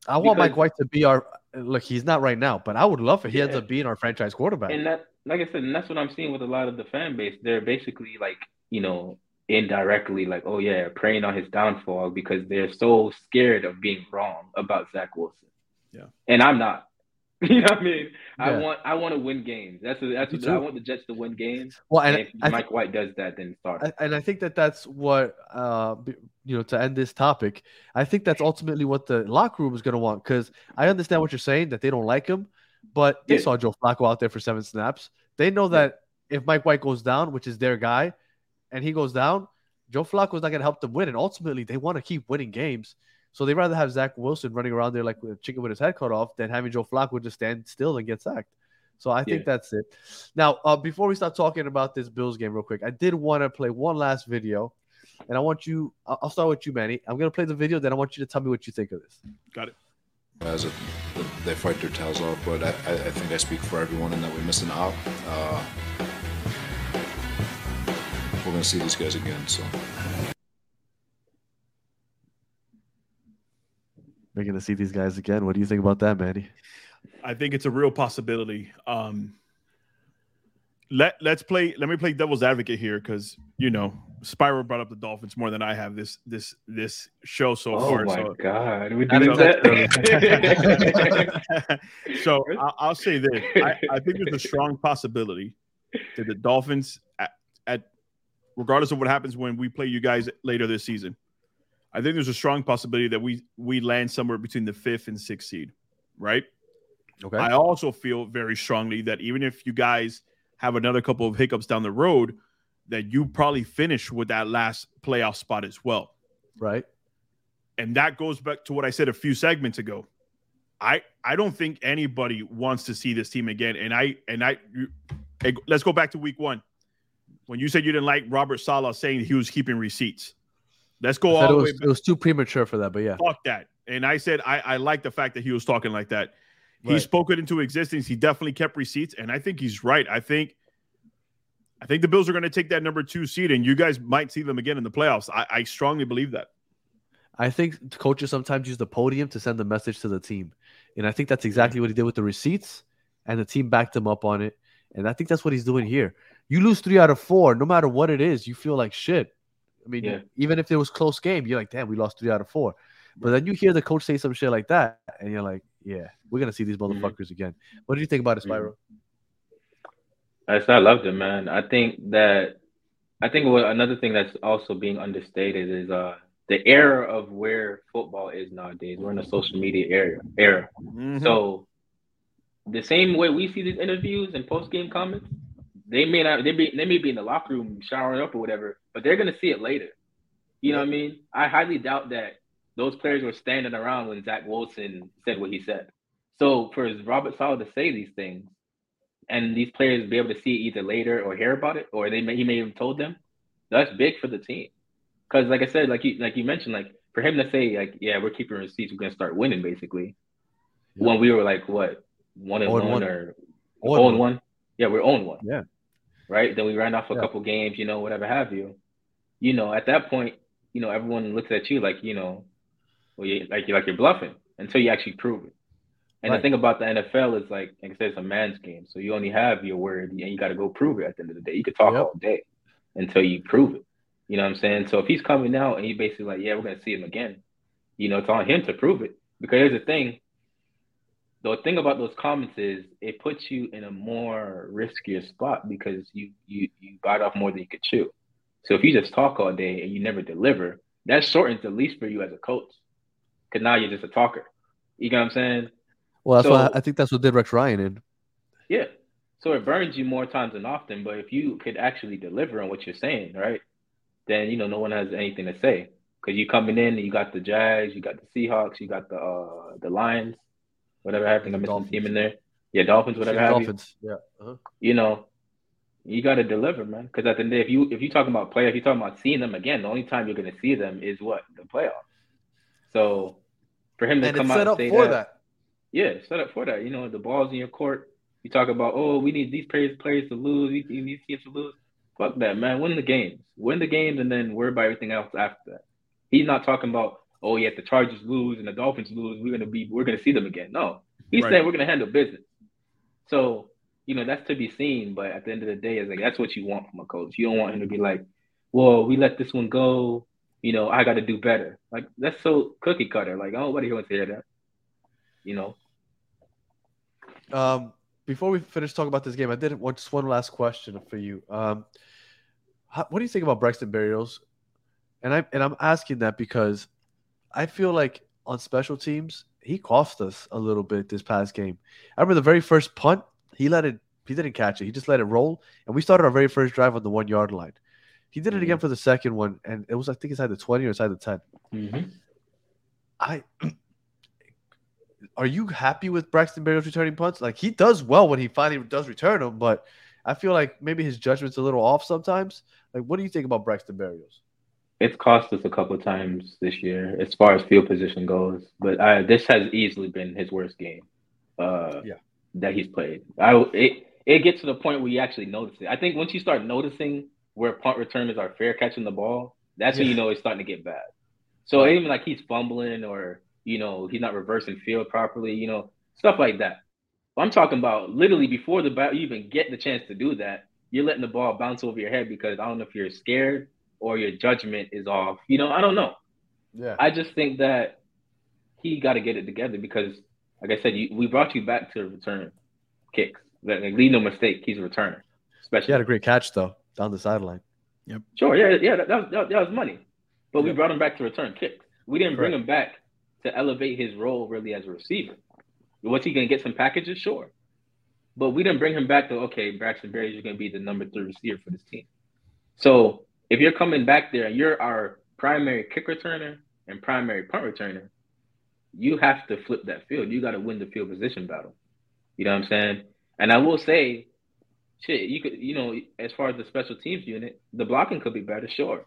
I want Mike White to be our look. He's not right now, but I would love if he ends up being our franchise quarterback. And that, like I said, and that's what I'm seeing with a lot of the fan base. They're basically like, you know, indirectly like, oh yeah, preying on his downfall because they're so scared of being wrong about Zach Wilson. Yeah. And I'm not. [LAUGHS] You know what I mean? I want I want to win games. That's what, that's what I want the Jets to win games. well, And, and if I, Mike White does that, then start. I, and I think that that's what uh you know to end this topic. I think that's ultimately what the locker room is going to want because I understand what you're saying that they don't like him, but they Yeah. saw Joe Flacco out there for seven snaps. They know that if Mike White goes down, which is their guy, and he goes down, Joe Flacco's not going to help them win. And ultimately, they want to keep winning games. So they'd rather have Zach Wilson running around there like a chicken with his head cut off than having Joe Flacco just stand still and get sacked. So I think Yeah. that's it. Now, uh, before we start talking about this Bills game real quick, I did want to play one last video, and I want you. I'll I'll start with you, Manny. I'm gonna play the video, then I want you to tell me what you think of this. Got it. As it, they fight their tails off, but I, I I think I speak for everyone in that we missed an out. Uh, we're gonna see these guys again, so. We're gonna see these guys again. What do you think about that, Manny? I think it's a real possibility. Um, let let's play. Let me play devil's advocate here because you know Spyro brought up the Dolphins more than I have this this this show so oh far. Oh my so god, we did that. [LAUGHS] so I'll, I'll say this: I, I think there's a strong possibility that the Dolphins, at, at regardless of what happens when we play you guys later this season, I think there's a strong possibility that we we land somewhere between the fifth and sixth seed, right? Okay. I also feel very strongly that even if you guys have another couple of hiccups down the road, that you probably finish with that last playoff spot as well. right. And that goes back to what I said a few segments ago. I I don't think anybody wants to see this team again. And I and I let's go back to week one when you said you didn't like Robert Saleh saying he was keeping receipts. Let's go all it the way was, it was too premature for that, but yeah. Fuck that. And I said I, I like the fact that he was talking like that. He spoke it into existence. He definitely kept receipts, and I think he's right. I think I think the Bills are going to take that number two seed, and you guys might see them again in the playoffs. I, I strongly believe that. I think coaches sometimes use the podium to send a message to the team. And I think that's exactly what he did with the receipts, and the team backed him up on it. And I think that's what he's doing here. You lose three out of four, no matter what it is, you feel like shit. I mean, Yeah. even if it was close game, you're like, damn, we lost three out of four. But then you hear the coach say some shit like that, and you're like, yeah, we're gonna see these Mm-hmm. motherfuckers again. What do you think about it, Spyro? I I loved it, man. I think that I think what another thing that's also being understated is uh the era of where football is nowadays. We're in a social media era era. Mm-hmm. So the same way we see these interviews and post game comments, they may not they be they may be in the locker room showering up or whatever, but they're gonna see it later. You know what I mean? I highly doubt that those players were standing around when Zach Wilson said what he said. So for Robert Saleh to say these things and these players be able to see it either later or hear about it, or they may he may have told them, that's big for the team. Because like I said, like you like you mentioned, like for him to say like, yeah, we're keeping receipts, we're gonna start winning basically. When we were like what one and one, one. or own, own one. Yeah, we're own one. Yeah. Right. Then we ran off a Yeah. couple games, you know, whatever have you. You know, at that point, you know, everyone looks at you like, you know, well, you, like you're like you're bluffing until you actually prove it. And Right. the thing about the NFL is like, like I said, it's a man's game. So you only have your word and you got to go prove it at the end of the day. You could talk Yep. all day until you prove it. You know what I'm saying? So if he's coming out and he basically like, yeah, we're gonna see him again, you know, it's on him to prove it. Because here's the thing. The thing about those comments is it puts you in a more riskier spot because you you you bite off more than you could chew. So if you just talk all day and you never deliver, that shortens the leash for you as a coach. Cause now you're just a talker. You know what I'm saying? Well, that's So- why I think that's what did Rex Ryan in. Yeah. So it burns you more times than often. But if you could actually deliver on what you're saying, right, then you know no one has anything to say because you coming in and you got the Jags, you got the Seahawks, you got the uh the Lions, whatever happened. I'm missing team in there. Yeah, Dolphins, whatever you. Dolphins. Yeah. Uh-huh. You know, you got to deliver, man. Because at the end, of the day, if you if you talking about players, if you talking about seeing them again, the only time you're going to see them is what the playoffs. So for him to And come out and up say for that, that. yeah, set up for that. You know, the ball's in your court. You talk about, oh, we need these players, players to lose, we need these teams to lose. Fuck that, man. Win the games. Win the games and then worry about everything else after that. He's not talking about, oh, yeah, if the Chargers lose and the Dolphins lose, we're gonna be we're gonna see them again. No. He's Right. saying we're gonna handle business. So, you know, that's to be seen, but at the end of the day, it's like that's what you want from a coach. You don't want him to be like, Well, we let this one go, you know, I gotta do better. Like that's so cookie cutter. Like oh, nobody wants to hear that. You know. Um, before we finish talking about this game, I did want just one last question for you. Um, how, what do you think about Braxton Berrios? And I and I'm asking that because I feel like on special teams he cost us a little bit this past game. I remember the very first punt he let it he didn't catch it he just let it roll and we started our very first drive on the one yard line. He did it again for the second one and it was I think inside the twenty or inside the 10 Mm-hmm. I [CLEARS THROAT] are you happy with Braxton Berrios returning punts? Like he does well when he finally does return them, but I feel like maybe his judgment's a little off sometimes. Like, what do you think about Braxton Berrios? It's cost us a couple of times this year as far as field position goes, but I, this has easily been his worst game. Uh, Yeah. that he's played. I it it gets to the point where you actually notice it. I think once you start noticing where punt returners are fair catching the ball, that's when you know it's starting to get bad. So even like he's fumbling or you know he's not reversing field properly, you know stuff like that. But I'm talking about literally before the bat you even get the chance to do that, you're letting the ball bounce over your head because I don't know if you're scared or your judgment is off. You know, I don't know. Yeah. I just think that he got to get it together because, like I said, you, we brought you back to return kicks. Like, like, leave no mistake, he's a returner. Especially, He had a great catch though down the sideline. Yep. Sure, yeah, yeah, that, that, was, that, that was money. But we Yeah. brought him back to return kicks. We didn't bring Correct. him back to elevate his role really as a receiver. Was he going to get some packages? Sure. But we didn't bring him back to, okay, Braxton Berrios going to be the number three receiver for this team. So if you're coming back there and you're our primary kick returner and primary punt returner, you have to flip that field. You got to win the field position battle. You know what I'm saying? And I will say, shit, you could, you know, as far as the special teams unit, the blocking could be better, sure.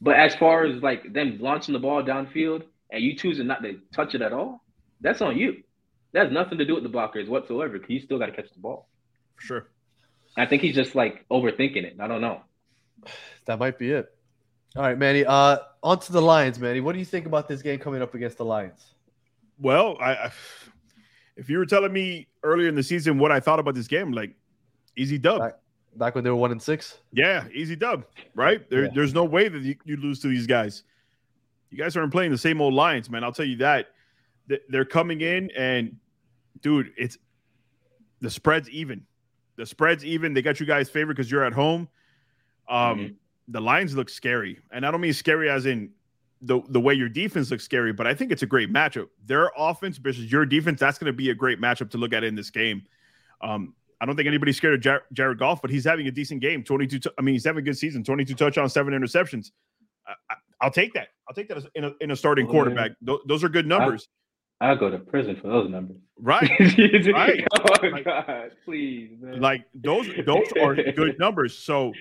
But as far as like them launching the ball downfield and you choosing not to touch it at all, that's on you. That has nothing to do with the blockers whatsoever. Because you still got to catch the ball. For sure. I think he's just like overthinking it. I don't know. That might be it. All right, Manny. Uh, on to the Lions, Manny. What do you think about this game coming up against the Lions? Well, I, I if you were telling me earlier in the season what I thought about this game, like easy dub. Back, back when they were one and six. Yeah, easy dub, right? There, Yeah. There's no way that you, you lose to these guys. You guys aren't playing the same old Lions, man. I'll tell you that. They're coming in, and dude, it's the spread's even. The spread's even. They got you guys favored because you're at home. Um, Mhm. The Lions look scary, and I don't mean scary as in the the way your defense looks scary, but I think it's a great matchup. Their offense versus your defense, that's going to be a great matchup to look at in this game. Um, I don't think anybody's scared of Jar- Jared Goff, but he's having a decent game. 22, t- I mean, he's having a good season. 22 touchdowns, seven interceptions. I, I, I'll take that. I'll take that as in a, in a starting Oh, quarterback. Th- those are good numbers, I'll go to prison for those numbers. right? [LAUGHS] Right. oh Like- God, please, man. Like those, those are good numbers. So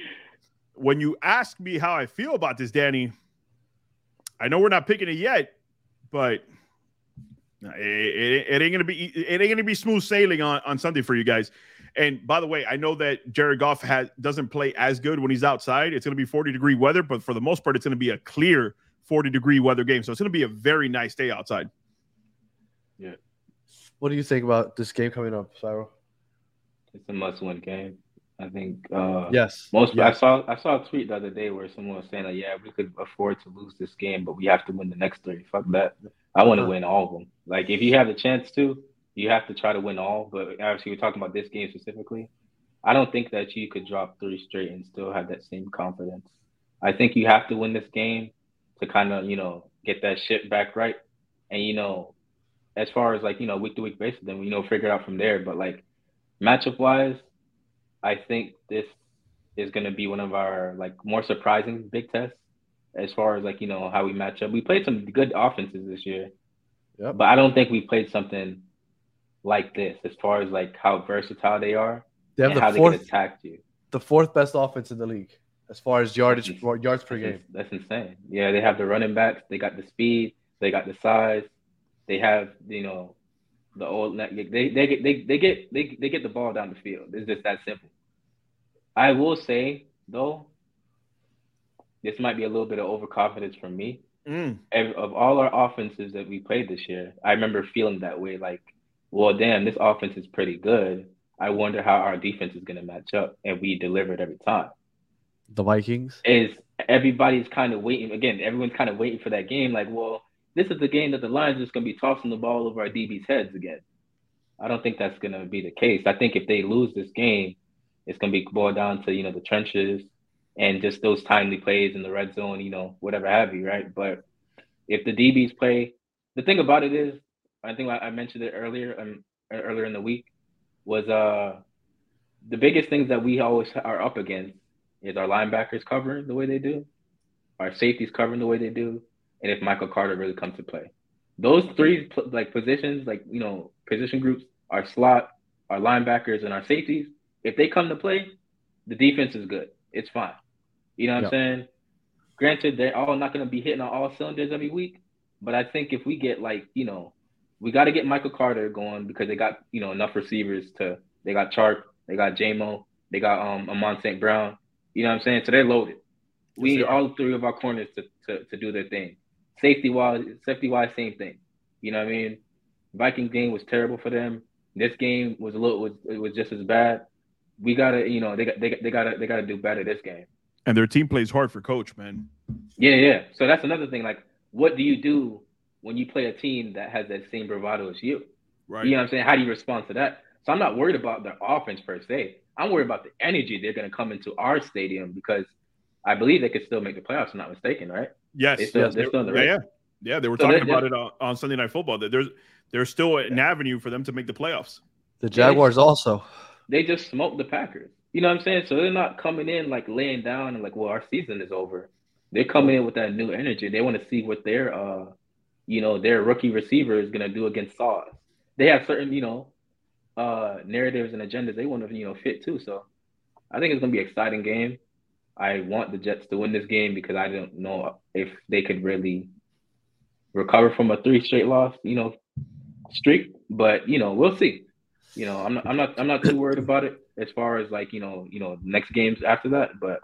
when you ask me how I feel about this, Danny, I know we're not picking it yet, but it, it, it ain't gonna be it ain't gonna be smooth sailing on, on Sunday for you guys. And by the way, I know that Jared Goff has doesn't play as good when he's outside. It's going to be 40 degree weather, but for the most part, it's going to be a clear 40 degree weather game. So it's going to be a very nice day outside. Yeah, What do you think about this game coming up, Spyro? it's a must-win game. I think. Uh, Yes. Most I saw I saw a tweet the other day where someone was saying like, yeah, we could afford to lose this game, but we have to win the next three. Fuck that. I want to win all of them. Like if you have the chance to, you have to try to win all. But obviously, we're talking about this game specifically. I don't think that you could drop three straight and still have that same confidence. I think you have to win this game to kind of you know get that shit back right, and you know, as far as like you know week to week basis, then you know figure it out from there. But like matchup wise, I think this is going to be one of our like more surprising big tests as far as like you know how we match up. We played some good offenses this year, Yep. but I don't think we played something like this as far as like how versatile they are They have and the how they fourth, can attack you. the fourth best offense in the league as far as yardage yards per That's, game. that's insane. Yeah, they have the running backs. They got the speed. They got the size. They have you know the old. They they get they, they get they, they get the ball down the field. It's just that simple. I will say though, this might be a little bit of overconfidence from me. Mm. Of all our offenses that we played this year, I remember feeling that way. Like, well, damn, this offense is pretty good. I wonder how our defense is going to match up, and we delivered every time The Vikings. is everybody's kind of waiting again everyone's kind of waiting for that game like well this is the game that the lions are just going to be tossing the ball over our db's heads again. I don't think that's going to be the case. I think if they lose this game it's going to be boiled down to you know the trenches and just those timely plays in the red zone you know whatever have you right? But if the db's play the thing about it is i think i mentioned it earlier um, earlier in the week was uh the biggest things that we always are up against is our linebackers covering the way they do, our safeties covering the way they do, and if Michael Carter really comes to play. Those three like positions, like you know, position groups, our slot, our linebackers, and our safeties. If they come to play, the defense is good. It's fine. You know what I'm saying? Granted, they're all not going to be hitting on all cylinders every week, but I think if we get like you know, we got to get Michael Carter going because they got you know enough receivers to. They got Chark, they got Jamo, they got um Amon St. Brown. You know what I'm saying? So they're loaded. We need all three of our corners to, to, to do their thing. Safety wise, safety wise, same thing. You know what I mean? Viking game was terrible for them. This game was a little was it was just as bad. We gotta, you know, they got they, got- they gotta they gotta do better this game. And their team plays hard for coach, man. Yeah, yeah. So that's another thing. Like, what do you do when you play a team that has that same bravado as you? Right. You know what I'm saying? How do you respond to that? So I'm not worried about their offense per se. I'm worried about the energy they're going to come into our stadium because I believe they could still make the playoffs. I'm not mistaken, right? Yes. They still- yes, they're they- still in the yeah, race. yeah. Yeah, they were So talking about it on, on Sunday Night Football. That there's there's still an avenue for them to make the playoffs. The Jaguars also. They just smoked the Packers. You know what I'm saying? So they're not coming in like laying down and like, well, our season is over. They're coming in with that new energy. They want to see what their uh, you know, their rookie receiver is gonna do against Sauce. They have certain, you know, uh narratives and agendas they want to, you know, fit too. So I think it's gonna be an exciting game. I want the Jets to win this game because I don't know if they could really recover from a three straight loss, you know, streak. But you know, we'll see. You know, I'm not, I'm not, I'm not too worried about it as far as like you know, you know, next games after that. But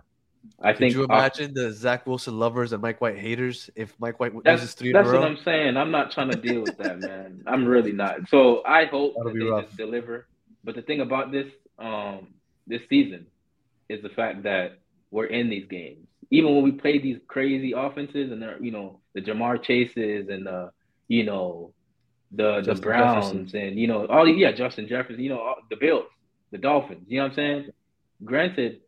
I Could think you imagine the Zach Wilson lovers and Mike White haters if Mike White loses three that's what? I'm saying. I'm not trying to deal with that, man. I'm really not. So I hope That'll that they rough. just deliver. But the thing about this, um, this season, is the fact that we're in these games. Even when we play these crazy offenses and they're, you know, the Ja'Marr Chases and the, you know, the the Justin Browns Jefferson. and you know all yeah Justin Jefferson, you know all, the Bills, the Dolphins. You know what I'm saying? Granted,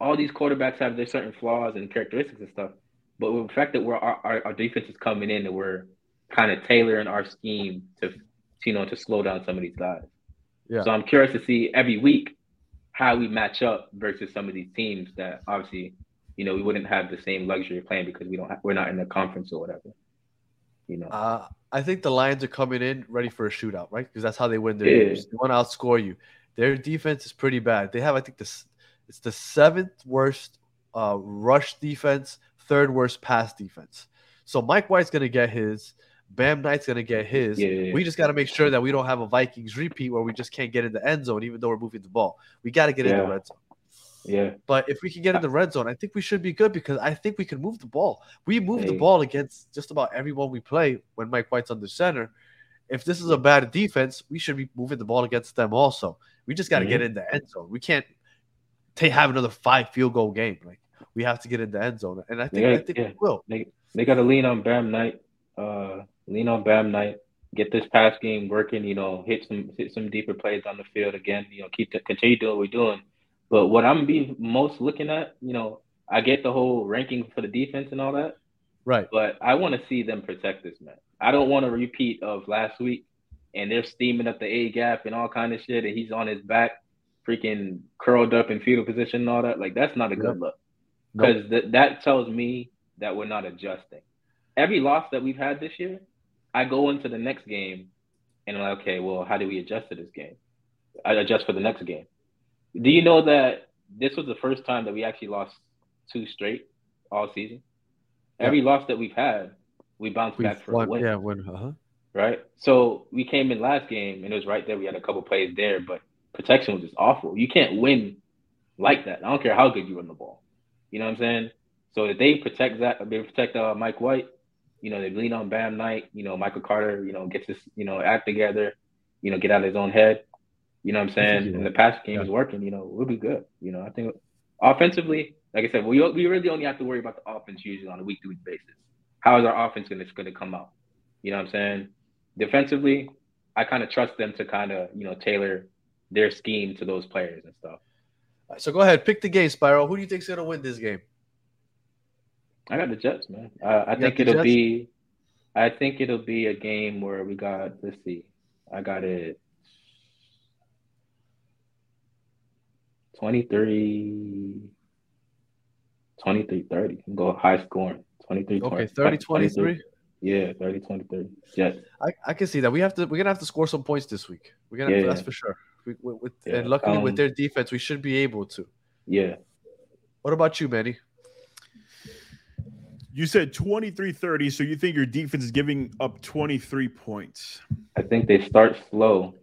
all these quarterbacks have their certain flaws and characteristics and stuff, but with the fact that we're our, our, our defense is coming in and we're kind of tailoring our scheme to you know to slow down some of these guys. Yeah. So I'm curious to see every week how we match up versus some of these teams that obviously you know we wouldn't have the same luxury of playing because we don't have, we're not in the conference or whatever. You know. Uh, I think the Lions are coming in ready for a shootout, right? Because that's how they win their Yeah. games. They want to outscore you. Their defense is pretty bad. They have, I think, this it's the seventh worst uh, rush defense, third worst pass defense. So Mike White's gonna get his, Bam Knight's gonna get his. Yeah, yeah, yeah. We just got to make sure that we don't have a Vikings repeat where we just can't get in the end zone, even though we're moving the ball. We got to get in the red zone. Yeah. But if we can get in the red zone, I think we should be good because I think we can move the ball. We move the ball against just about everyone we play when Mike White's on the center. If this is a bad defense, we should be moving the ball against them also. We just got to get in the end zone. We can't take have another five field goal game. Like we have to get in the end zone, and I think I think we will. They they got to lean on Bam Knight. Uh, lean on Bam Knight. Get this pass game working. You know, hit some hit some deeper plays on the field again. You know, keep the, continue doing what we're doing. But what I'm being most looking at, you know, I get the whole ranking for the defense and all that, Right. but I want to see them protect this man. I don't want a repeat of last week, and they're steaming up the A gap and all kind of shit, and he's on his back, freaking curled up in fetal position and all that. Like that's not a good look Nope. because th- that tells me that we're not adjusting. Every loss that we've had this year, I go into the next game and I'm like, okay, well, how do we adjust to this game? I adjust for the next game. Do you know that this was the first time that we actually lost two straight all season? Every loss that we've had, we bounced We've back for won- a win yeah, win. Uh-huh. right? So we came in last game and it was right there. We had a couple plays there, but protection was just awful. You can't win like that. I don't care how good you run the ball. You know what I'm saying? So if they protect that, they protect uh, Mike White. You know, they lean on Bam Knight. You know, Michael Carter. You know, gets his you know act together. You know, get out of his own head. You know what I'm saying? And the pass game is working. You know, we'll be good. You know, I think offensively, like I said, we we really only have to worry about the offense usually on a week to week basis. How is our offense going to going to come out? You know what I'm saying? Defensively, I kind of trust them to kind of you know tailor their scheme to those players and stuff. So go ahead, pick the game, Spyro. Who do you think's gonna win this game? I got the Jets, man. Uh, I You think it'll Jets? be, I think it'll be a game where we got. Let's see, I got it. 23 23 30 go high scoring 23 Okay, 20, 30 23. yeah 30 23 jets I, I can see that. We have to. We're gonna have to score some points this week. We're gonna. Yeah, that's for sure. We, with, with, Yeah, and luckily, with um, their defense, we should be able to. yeah What about you, Manny? You said 23 30, so you think your defense is giving up 23 points. I think they start slow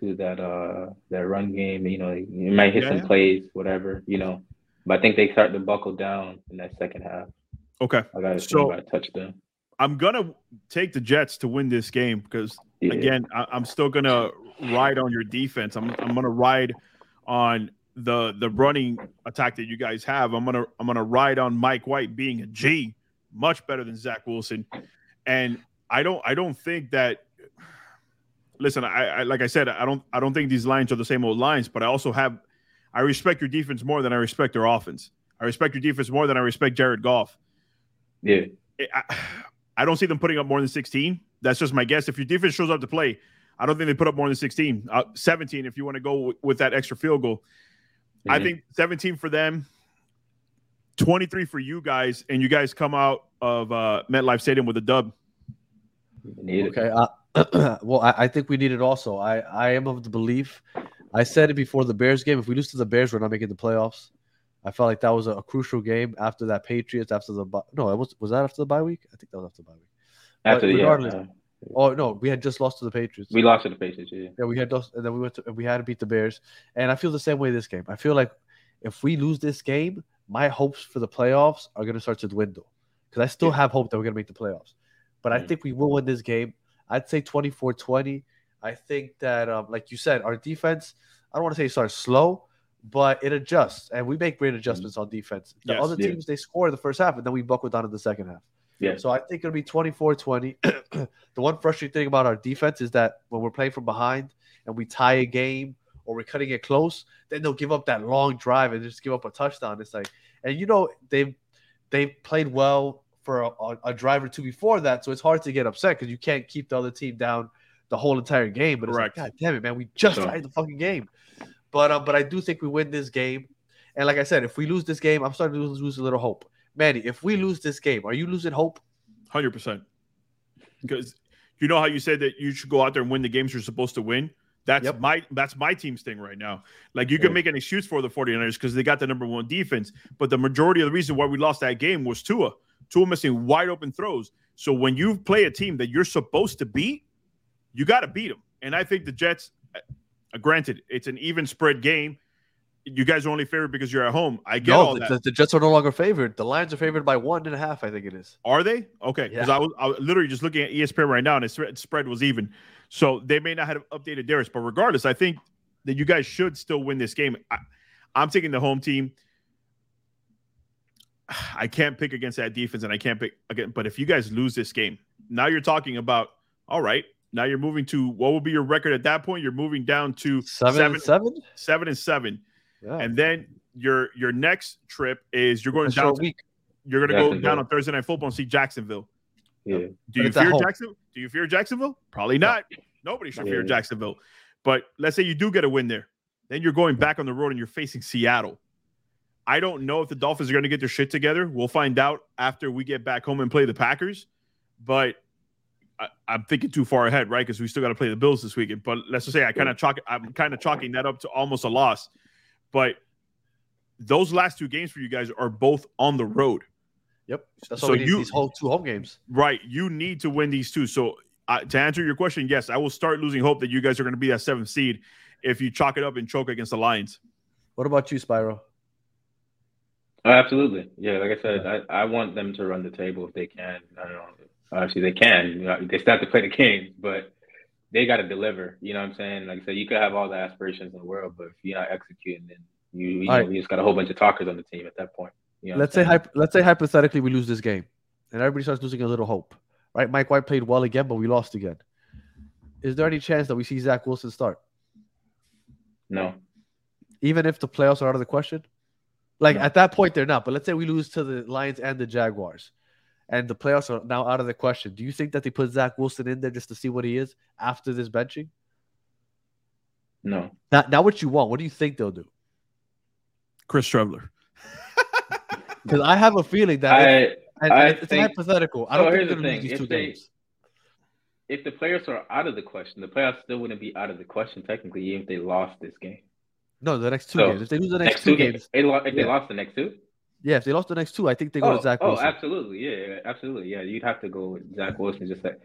to that uh that run game. You know, you might hit Yeah, some yeah. plays, whatever. You know, but I think they start to buckle down in that second half. Okay. I got to So- touch them. I'm gonna take the Jets to win this game because Yeah. again, I, I'm still gonna ride on your defense. I'm I'm gonna ride on the the running attack that you guys have. I'm gonna I'm gonna ride on Mike White being a G, much better than Zach Wilson, and I don't I don't think that. Listen, I, I like I said, I don't I don't think these Lions are the same old Lions, but I also have I respect your defense more than I respect their offense. I respect your defense more than I respect Jared Goff. Yeah. I, I don't see them putting up more than 16. That's just my guess. If your defense shows up to play, I don't think they put up more than 16. Uh, 17 if you want to go with, with that extra field goal. I Mhm. think 17 for them, 23 for you guys, and you guys come out of uh, MetLife Stadium with a dub. Need it. Okay. Uh, [CLEARS THROAT] well, I, I think we need it also. I, I am of the belief. I said it before the Bears game. If we lose to the Bears, we're not making the playoffs. I felt like that was a, a crucial game after that Patriots after the no, it was was that after the bye week? I think that was after the bye week. After But the, regardless- uh, Oh no, we had just lost to the Patriots. we lost to the Patriots. Yeah. Yeah, we had lost, and then we went to, we had to beat the Bears, and I feel the same way this game. I feel like if we lose this game, my hopes for the playoffs are going to start to dwindle because I still Yeah. have hope that we're going to make the playoffs. But I Mhm. think we will win this game. I'd say 24-20. I think that, um, like you said, our defense. I don't want to say it starts slow, but it adjusts, and we make great adjustments on defense. The Yes. other Yeah. teams they score in the first half, and then we buckle down in the second half. Yeah. So I think it'll be 24-20. [CLEARS THROAT] the one frustrating thing about our defense is that when we're playing from behind and we tie a game or we're cutting it close, then they'll give up that long drive and just give up a touchdown. It's like, and you know they've they've played well for a, a, a drive or two before that, so it's hard to get upset because you can't keep the other team down the whole entire game. But it's Correct. like, God damn it, man, we just Sure. tied the fucking game. But um, but I do think we win this game. And like I said, if we lose this game, I'm starting to lose, lose a little hope. Manny, if we lose this game, are you losing hope? 100%. Because you know how you said that you should go out there and win the games you're supposed to win? That's Yep. my that's my team's thing right now. Like you can make an excuse for the 49ers because they got the number one defense, but the majority of the reason why we lost that game was Tua. Tua missing wide open throws. So when you play a team that you're supposed to beat, you got to beat them. And I think the Jets, uh, granted, it's an even spread game. You guys are only favored because you're at home. I get No, all the, that. the- the Jets are no longer favored. The Lions are favored by one and a half. I think it is. Are they okay? Because Yeah. I was I was literally just looking at ESPN right now, and its spread- was even. So they may not have updated theirs, but regardless, I think that you guys should still win this game. I, I'm taking the home team. [SIGHS] I can't pick against that defense, and I can't pick again. But if you guys lose this game, now you're talking about all right. Now you're moving to what will be your record at that point? You're moving down to Seven, seven, and seven. seven and seven, Yeah. and then your your next trip is you're going a down. To, week. you're going to go down on Thursday night football and see Jacksonville. Yeah. Do But you fear. Jacksonville? Do you fear Jacksonville? Probably not. Nobody should fear Jacksonville. But let's say you do get a win there. Then you're going back on the road and you're facing Seattle. I don't know if the Dolphins are going to get their shit together. We'll find out after we get back home and play the Packers. But I, I'm thinking too far ahead, right? Because we still got to play the Bills this weekend. But let's just say I kind of chalk. I'm kind of chalking that up to almost a loss. But those last two games for you guys are both on the road. Yep. That's So why we need you- these whole two home games. Right. You need to win these two. So uh, to answer your question, yes, I will start losing hope that you guys are going to be that seventh seed if you chalk it up and choke against the Lions. What about you, Spyro? Oh, absolutely. Yeah, like I said, I, I want them to run the table if they can. I don't know. Obviously, they can. You know, they still have to play the games, but they got to deliver. You know what I'm saying? Like I said, you could have all the aspirations in the world, but if you're not executing, then you, you, know, right. you just got a whole bunch of talkers on the team at that point. You know let's say hyp- let's say hypothetically we lose this game, and everybody starts losing a little hope. Right? Mike White played well again, but we lost again. Is there any chance that we see Zach Wilson start, no. even if the playoffs are out of the question? Like No. at that point, they're not. But let's say we lose to the Lions and the Jaguars, and the playoffs are now out of the question. Do you think that they put Zach Wilson in there just to see what he is after this benching? No. Not, not what you want. What do you think they'll do? Chris Streveler. [LAUGHS] Because I have a feeling that if- I and, I it's think- hypothetical. I oh, don't think they're the going to lose thing. these If two they- games. if the players are out of the question, the playoffs still wouldn't be out of the question technically, even if they lost this game. No, the next two So, games. If they lose the next, Next two two games, games. If they Yeah. lost the next two. Yeah, if they lost the next two, I think they go oh, to Zach oh, absolutely. Yeah, absolutely. Yeah, you'd have to go with Zach Wilson just like.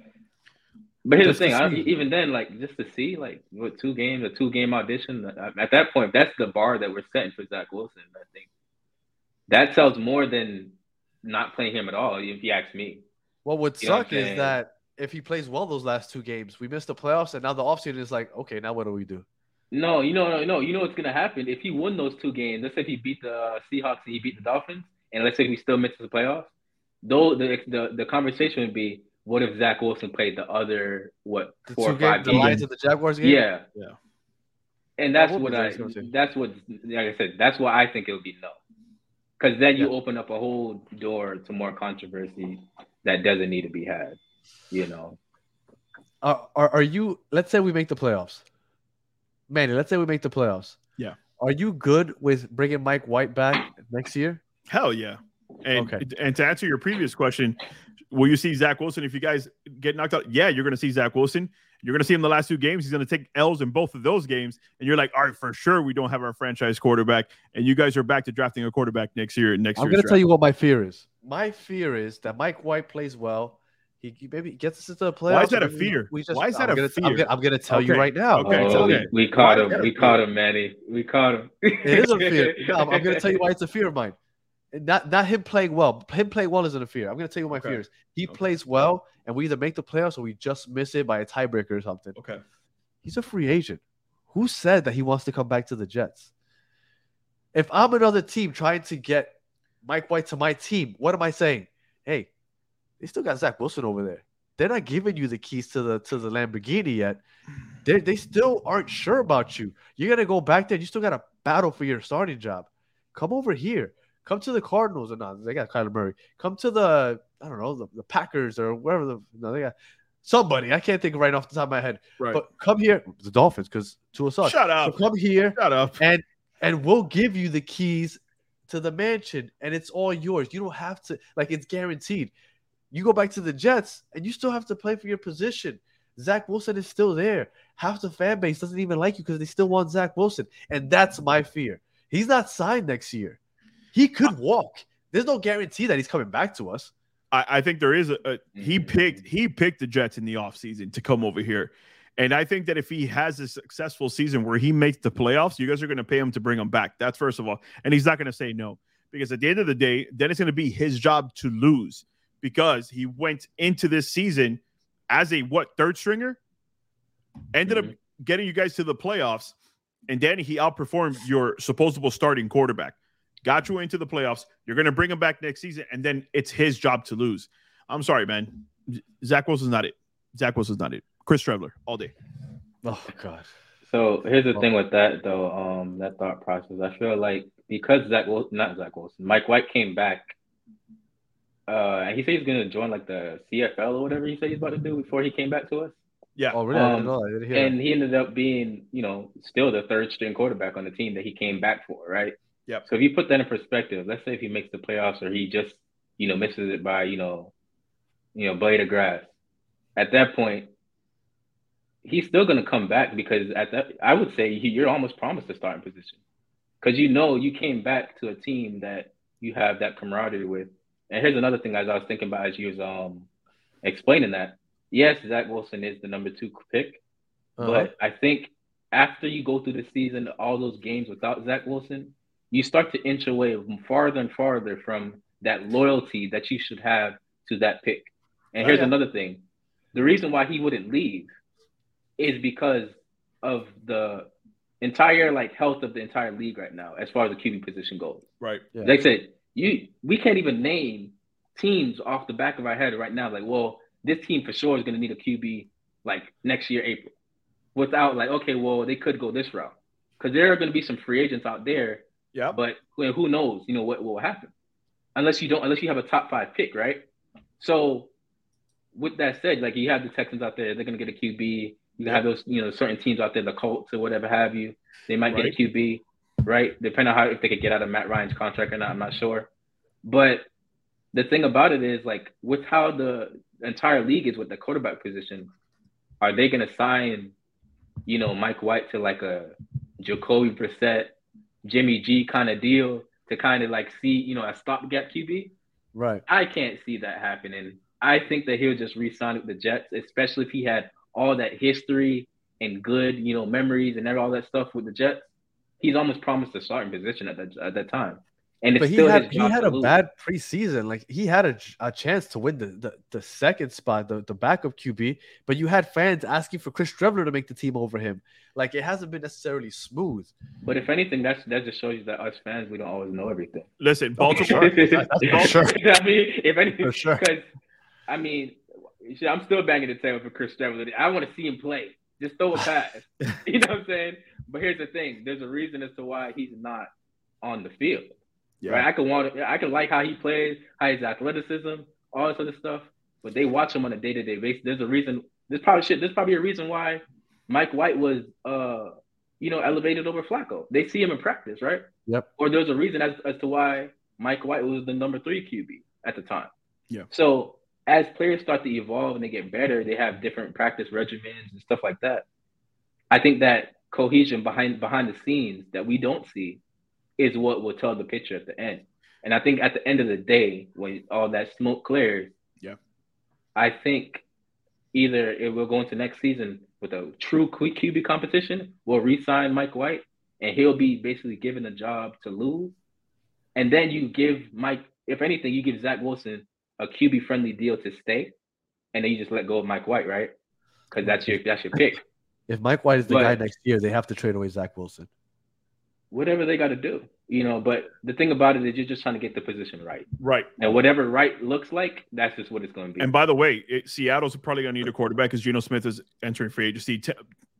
But here's Just the thing. I, even then, like just to see, like with two games, a two game audition. uh, At that point, that's the bar that we're setting for Zach Wilson. I think that sells more than not playing him at all. If you ask me. What would You suck is that if he plays well those last two games, we missed the playoffs, and now the offseason is like, okay, now what do we do? No, you know, no, no, you know what's gonna happen if he won those two games. Let's say he beat the uh, Seahawks and he beat the Dolphins, and let's say he still misses the playoffs. Though the the the conversation would be, what if Zach Wilson played the other what The four or five games, the Lions and the Jaguars game. Yeah, Yeah. And that's what I. nice, don't you? That's what, like I said, that's why I think it would be no, because then you Yeah. open up a whole door to more controversy that doesn't need to be had. You know, Are, are are you? Let's say we make the playoffs, Manny. Let's say we make the playoffs. Yeah. Are you good with bringing Mike White back next year? Hell yeah. And Okay. and to answer your previous question, will you see Zach Wilson if you guys get knocked out? Yeah, you're going to see Zach Wilson. You're going to see him the last two games. He's going to take L's in both of those games, and you're like, all right, for sure, we don't have our franchise quarterback, and you guys are back to drafting a quarterback next year. Next I'm going to tell you what my fear is. My fear is that Mike White plays well. He, he maybe gets us into the playoffs. Why is that a fear? We just, Why is that I'm a gonna, fear? I'm gonna, I'm gonna tell you right now. Okay. Oh, okay. we, we caught Why- him. We caught him, Manny. We caught him. It is a fear. [LAUGHS] No, I'm, I'm going to tell you why it's a fear of mine. And Not not him playing well. Him playing well isn't a fear. I'm going to tell you what my Okay. fear is. He Okay. plays well, and we either make the playoffs or we just miss it by a tiebreaker or something. Okay. He's a free agent. Who said that he wants to come back to the Jets? If I'm another team trying to get Mike White to my team, what am I saying? Hey, they still got Zach Wilson over there. They're not giving you the keys to the to the Lamborghini yet. They they still aren't sure about you. You gotta go back there. You still gotta battle for your starting job. Come over here. Come to the Cardinals or not. They got Kyler Murray. Come to the I don't know the, the Packers or wherever the no they got somebody. I can't think right off the top of my head. Right. But come here, the Dolphins, because Tua sucks. Shut So up. come here Shut up. and and we'll give you the keys to the mansion, and it's all yours. You don't have to like it's guaranteed. You go back to the Jets, and you still have to play for your position. Zach Wilson is still there. Half the fan base doesn't even like you because they still want Zach Wilson, and that's my fear. He's not signed next year. He could walk. There's no guarantee that he's coming back to us. I, I think there is a, a he Mhm. picked he picked the Jets in the offseason to come over here. And I think that if he has a successful season where he makes the playoffs, you guys are going to pay him to bring him back. That's first of all. And he's not going to say no because at the end of the day, then it's going to be his job to lose because he went into this season as a what third stringer, ended up getting you guys to the playoffs, and Danny he outperformed your supposable starting quarterback, got you into the playoffs. You're going to bring him back next season, and then it's his job to lose. I'm sorry, man. Z- Zach Wilson's not it. Zach Wilson's not it. Chris Streveler all day. Oh God. So here's the thing with that though, um, that thought process. I feel like because Zach Wilson, not Zach Wilson, Mike White came back, uh, and he said he's gonna join like the CFL or whatever he said he's about to do before he came back to us. Yeah. Oh really? Um, know. that. I didn't hear. And he ended up being, you know, still the third string quarterback on the team that he came back for, right? Yep. So if you put that in perspective, let's say if he makes the playoffs or he just, you know, misses it by, you know, you know, blade of grass. At that point, he's still going to come back because at that, I would say he, you're almost promised a starting position because you know you came back to a team that you have that camaraderie with. And here's another thing, as I was thinking about as you was um explaining that. Yes, Zach Wilson is the number two pick, Uh-huh. but I think after you go through the season, all those games without Zach Wilson, you start to inch away farther and farther from that loyalty that you should have to that pick. And Oh, here's yeah. another thing: the reason why he wouldn't leave is because of the entire like health of the entire league right now, as far as the QB position goes. Right. Yeah. Like I said, you we can't even name teams off the back of our head right now. Like, well, this team for sure is going to need a QB like next year April. Without like, okay, well, they could go this route because there are going to be some free agents out there. Yeah. But who knows? You know what will happen unless you don't unless you have a top five pick, right? So with that said, like you have the Texans out there, they're going to get a QB. You have those, you know, certain teams out there, the Colts or whatever have you. They might Right. get a QB, right? Depending on how if they could get out of Matt Ryan's contract or not, I'm not sure. But the thing about it is, like, with how the entire league is with the quarterback position, are they going to sign, you know, Mike White to like a Jacoby Brissett, Jimmy G kind of deal to kind of like see, you know, a stopgap QB? Right. I can't see that happening. I think that he'll just re-sign with the Jets, especially if he had all that history and good, you know, memories and all that stuff with the Jets. He's almost promised a starting position at that at that time, and it's But he still had he had a lose. bad preseason. Like he had a, a chance to win the, the, the second spot, the, the backup QB. But you had fans asking for Chris Streveler to make the team over him. Like it hasn't been necessarily smooth. But if anything, that's that just shows you that us fans we don't always know everything. Listen, Baltimore. [LAUGHS] for sure. I mean, if anything, For sure. [LAUGHS] because I mean, I'm still banging the table for Chris Streveler. I want to see him play. Just throw a pass. [LAUGHS] you know what I'm saying? But here's the thing: there's a reason as to why he's not on the field. Yeah. Right? I can want, I can like how he plays, how his athleticism, all this other stuff. But they watch him on a day to day basis. There's a reason. There's probably shit. There's probably a reason why Mike White was, uh, you know, elevated over Flacco. They see him in practice, right? Yep. Or there's a reason as, as to why Mike White was the number three QB at the time. Yeah. So as players start to evolve and they get better, they have different practice regimens and stuff like that. I think that cohesion behind behind the scenes that we don't see is what will tell the picture at the end. And I think at the end of the day, when all that smoke clears, Yeah. I think either it will go into next season with a true QB competition, we'll re-sign Mike White, and he'll be basically given a job to lose. And then you give Mike, if anything, you give Zach Wilson a QB friendly deal to stay, and then you just let go of Mike White, right? Because that's your that's your pick. If Mike White is the But- guy next year, they have to trade away Zach Wilson. Whatever they got to do, you know. But the thing about it is, you're just trying to get the position right, Right. and whatever right looks like, that's just what it's going to be. And by the way, it, Seattle's probably going to need a quarterback because Geno Smith is entering free agency. T-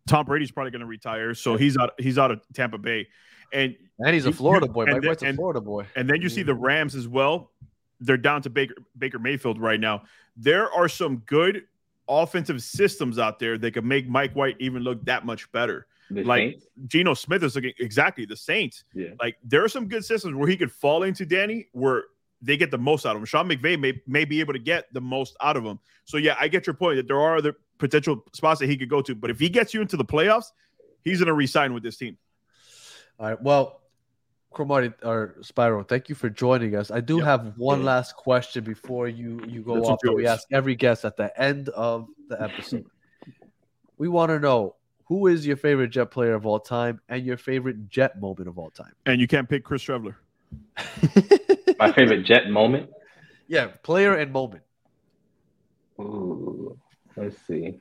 Tom Brady's probably going to retire, so he's out. He's out of Tampa Bay, and And he's a Florida you- boy. Mike then- White's a and- Florida boy. and then you see the Rams as well. They're down to Baker Baker Mayfield right now. There are some good offensive systems out there that could make Mike White even look that much better. The like Saints, Geno Smith is looking exactly the Saints. yeah. Like there are some good systems where he could fall into Danny where they get the most out of him. Sean McVay may may be able to get the most out of him. So yeah, I get your point that there are other potential spots that he could go to, but if he gets you into the playoffs, he's going to resign with this team. All right. Well, Cromartie or Spyro, thank you for joining us. I do Yep. have one last question before you you go That's off that we ask every guest at the end of the episode. [LAUGHS] we want to know who is your favorite Jet player of all time and your favorite Jet moment of all time. And you can't pick Chris Streveler. [LAUGHS] My favorite Jet moment. Yeah, player and moment. Ooh, let's see.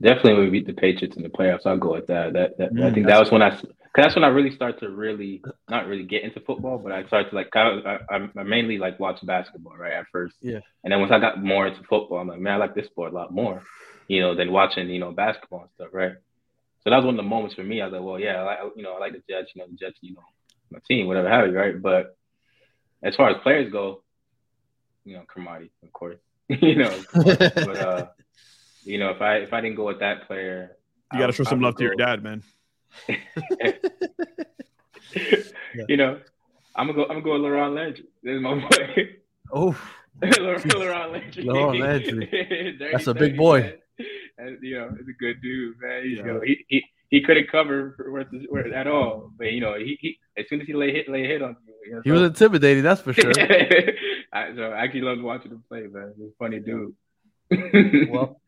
Definitely, we beat the Patriots in the playoffs, I'll go with that. That, that I Mm, think that was when I, cause that's when I really start to really not really get into football, but I started to like kind of, I, I- I mainly like watch basketball right at first. Yeah. And then once I got more into football, I'm like, man, I like this sport a lot more, you know, than watching you know basketball and stuff, right? So that was one of the moments for me. I was like, well, yeah, I like, you know, I like the Jets, you know, the Jets, you know, my team, whatever have you, right? But as far as players go, you know, Cromartie, of course, [LAUGHS] you know, but uh, you know, if I if I didn't go with that player, You got to show some probably love to your dad, man. [LAUGHS] you know, I'm gonna go. I'm gonna go with LaRon Landry. This is my boy. Oh, LaRon [LAUGHS] Landry. LaRon Landry. [LAUGHS] That's a big boy. And, you know, he's a good dude, man. He's, Yeah. know, he, he he couldn't cover worth, worth at all, but you know, he, he as soon as he lay hit lay hit on you, you know, he was so- intimidating, that's for sure. I, so I actually loved watching him play, man. He's a funny dude. well,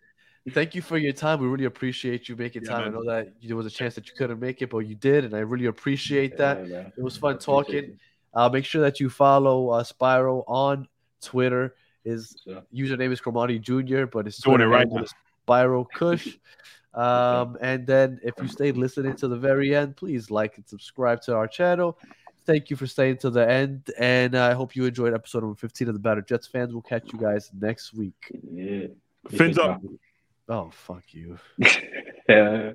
thank you for your time. We really appreciate you making Yeah, time. I know that there was a chance that you couldn't make it, but you did, and I really appreciate that. Yeah. It was fun talking. Uh, make sure that you follow uh, Spyro on Twitter. His Sure. username is Cromartie Jr., but it's Doing Twitter it right handle now. is Spyro Kush. [LAUGHS] Um, and then if you stayed listening to the very end, please like and subscribe to our channel. Thank you for staying to the end, and I hope you enjoyed episode number 15 of the Better Jets fans. We'll catch you guys next week. Yeah. Fins up. Oh, fuck you. [LAUGHS] Yeah.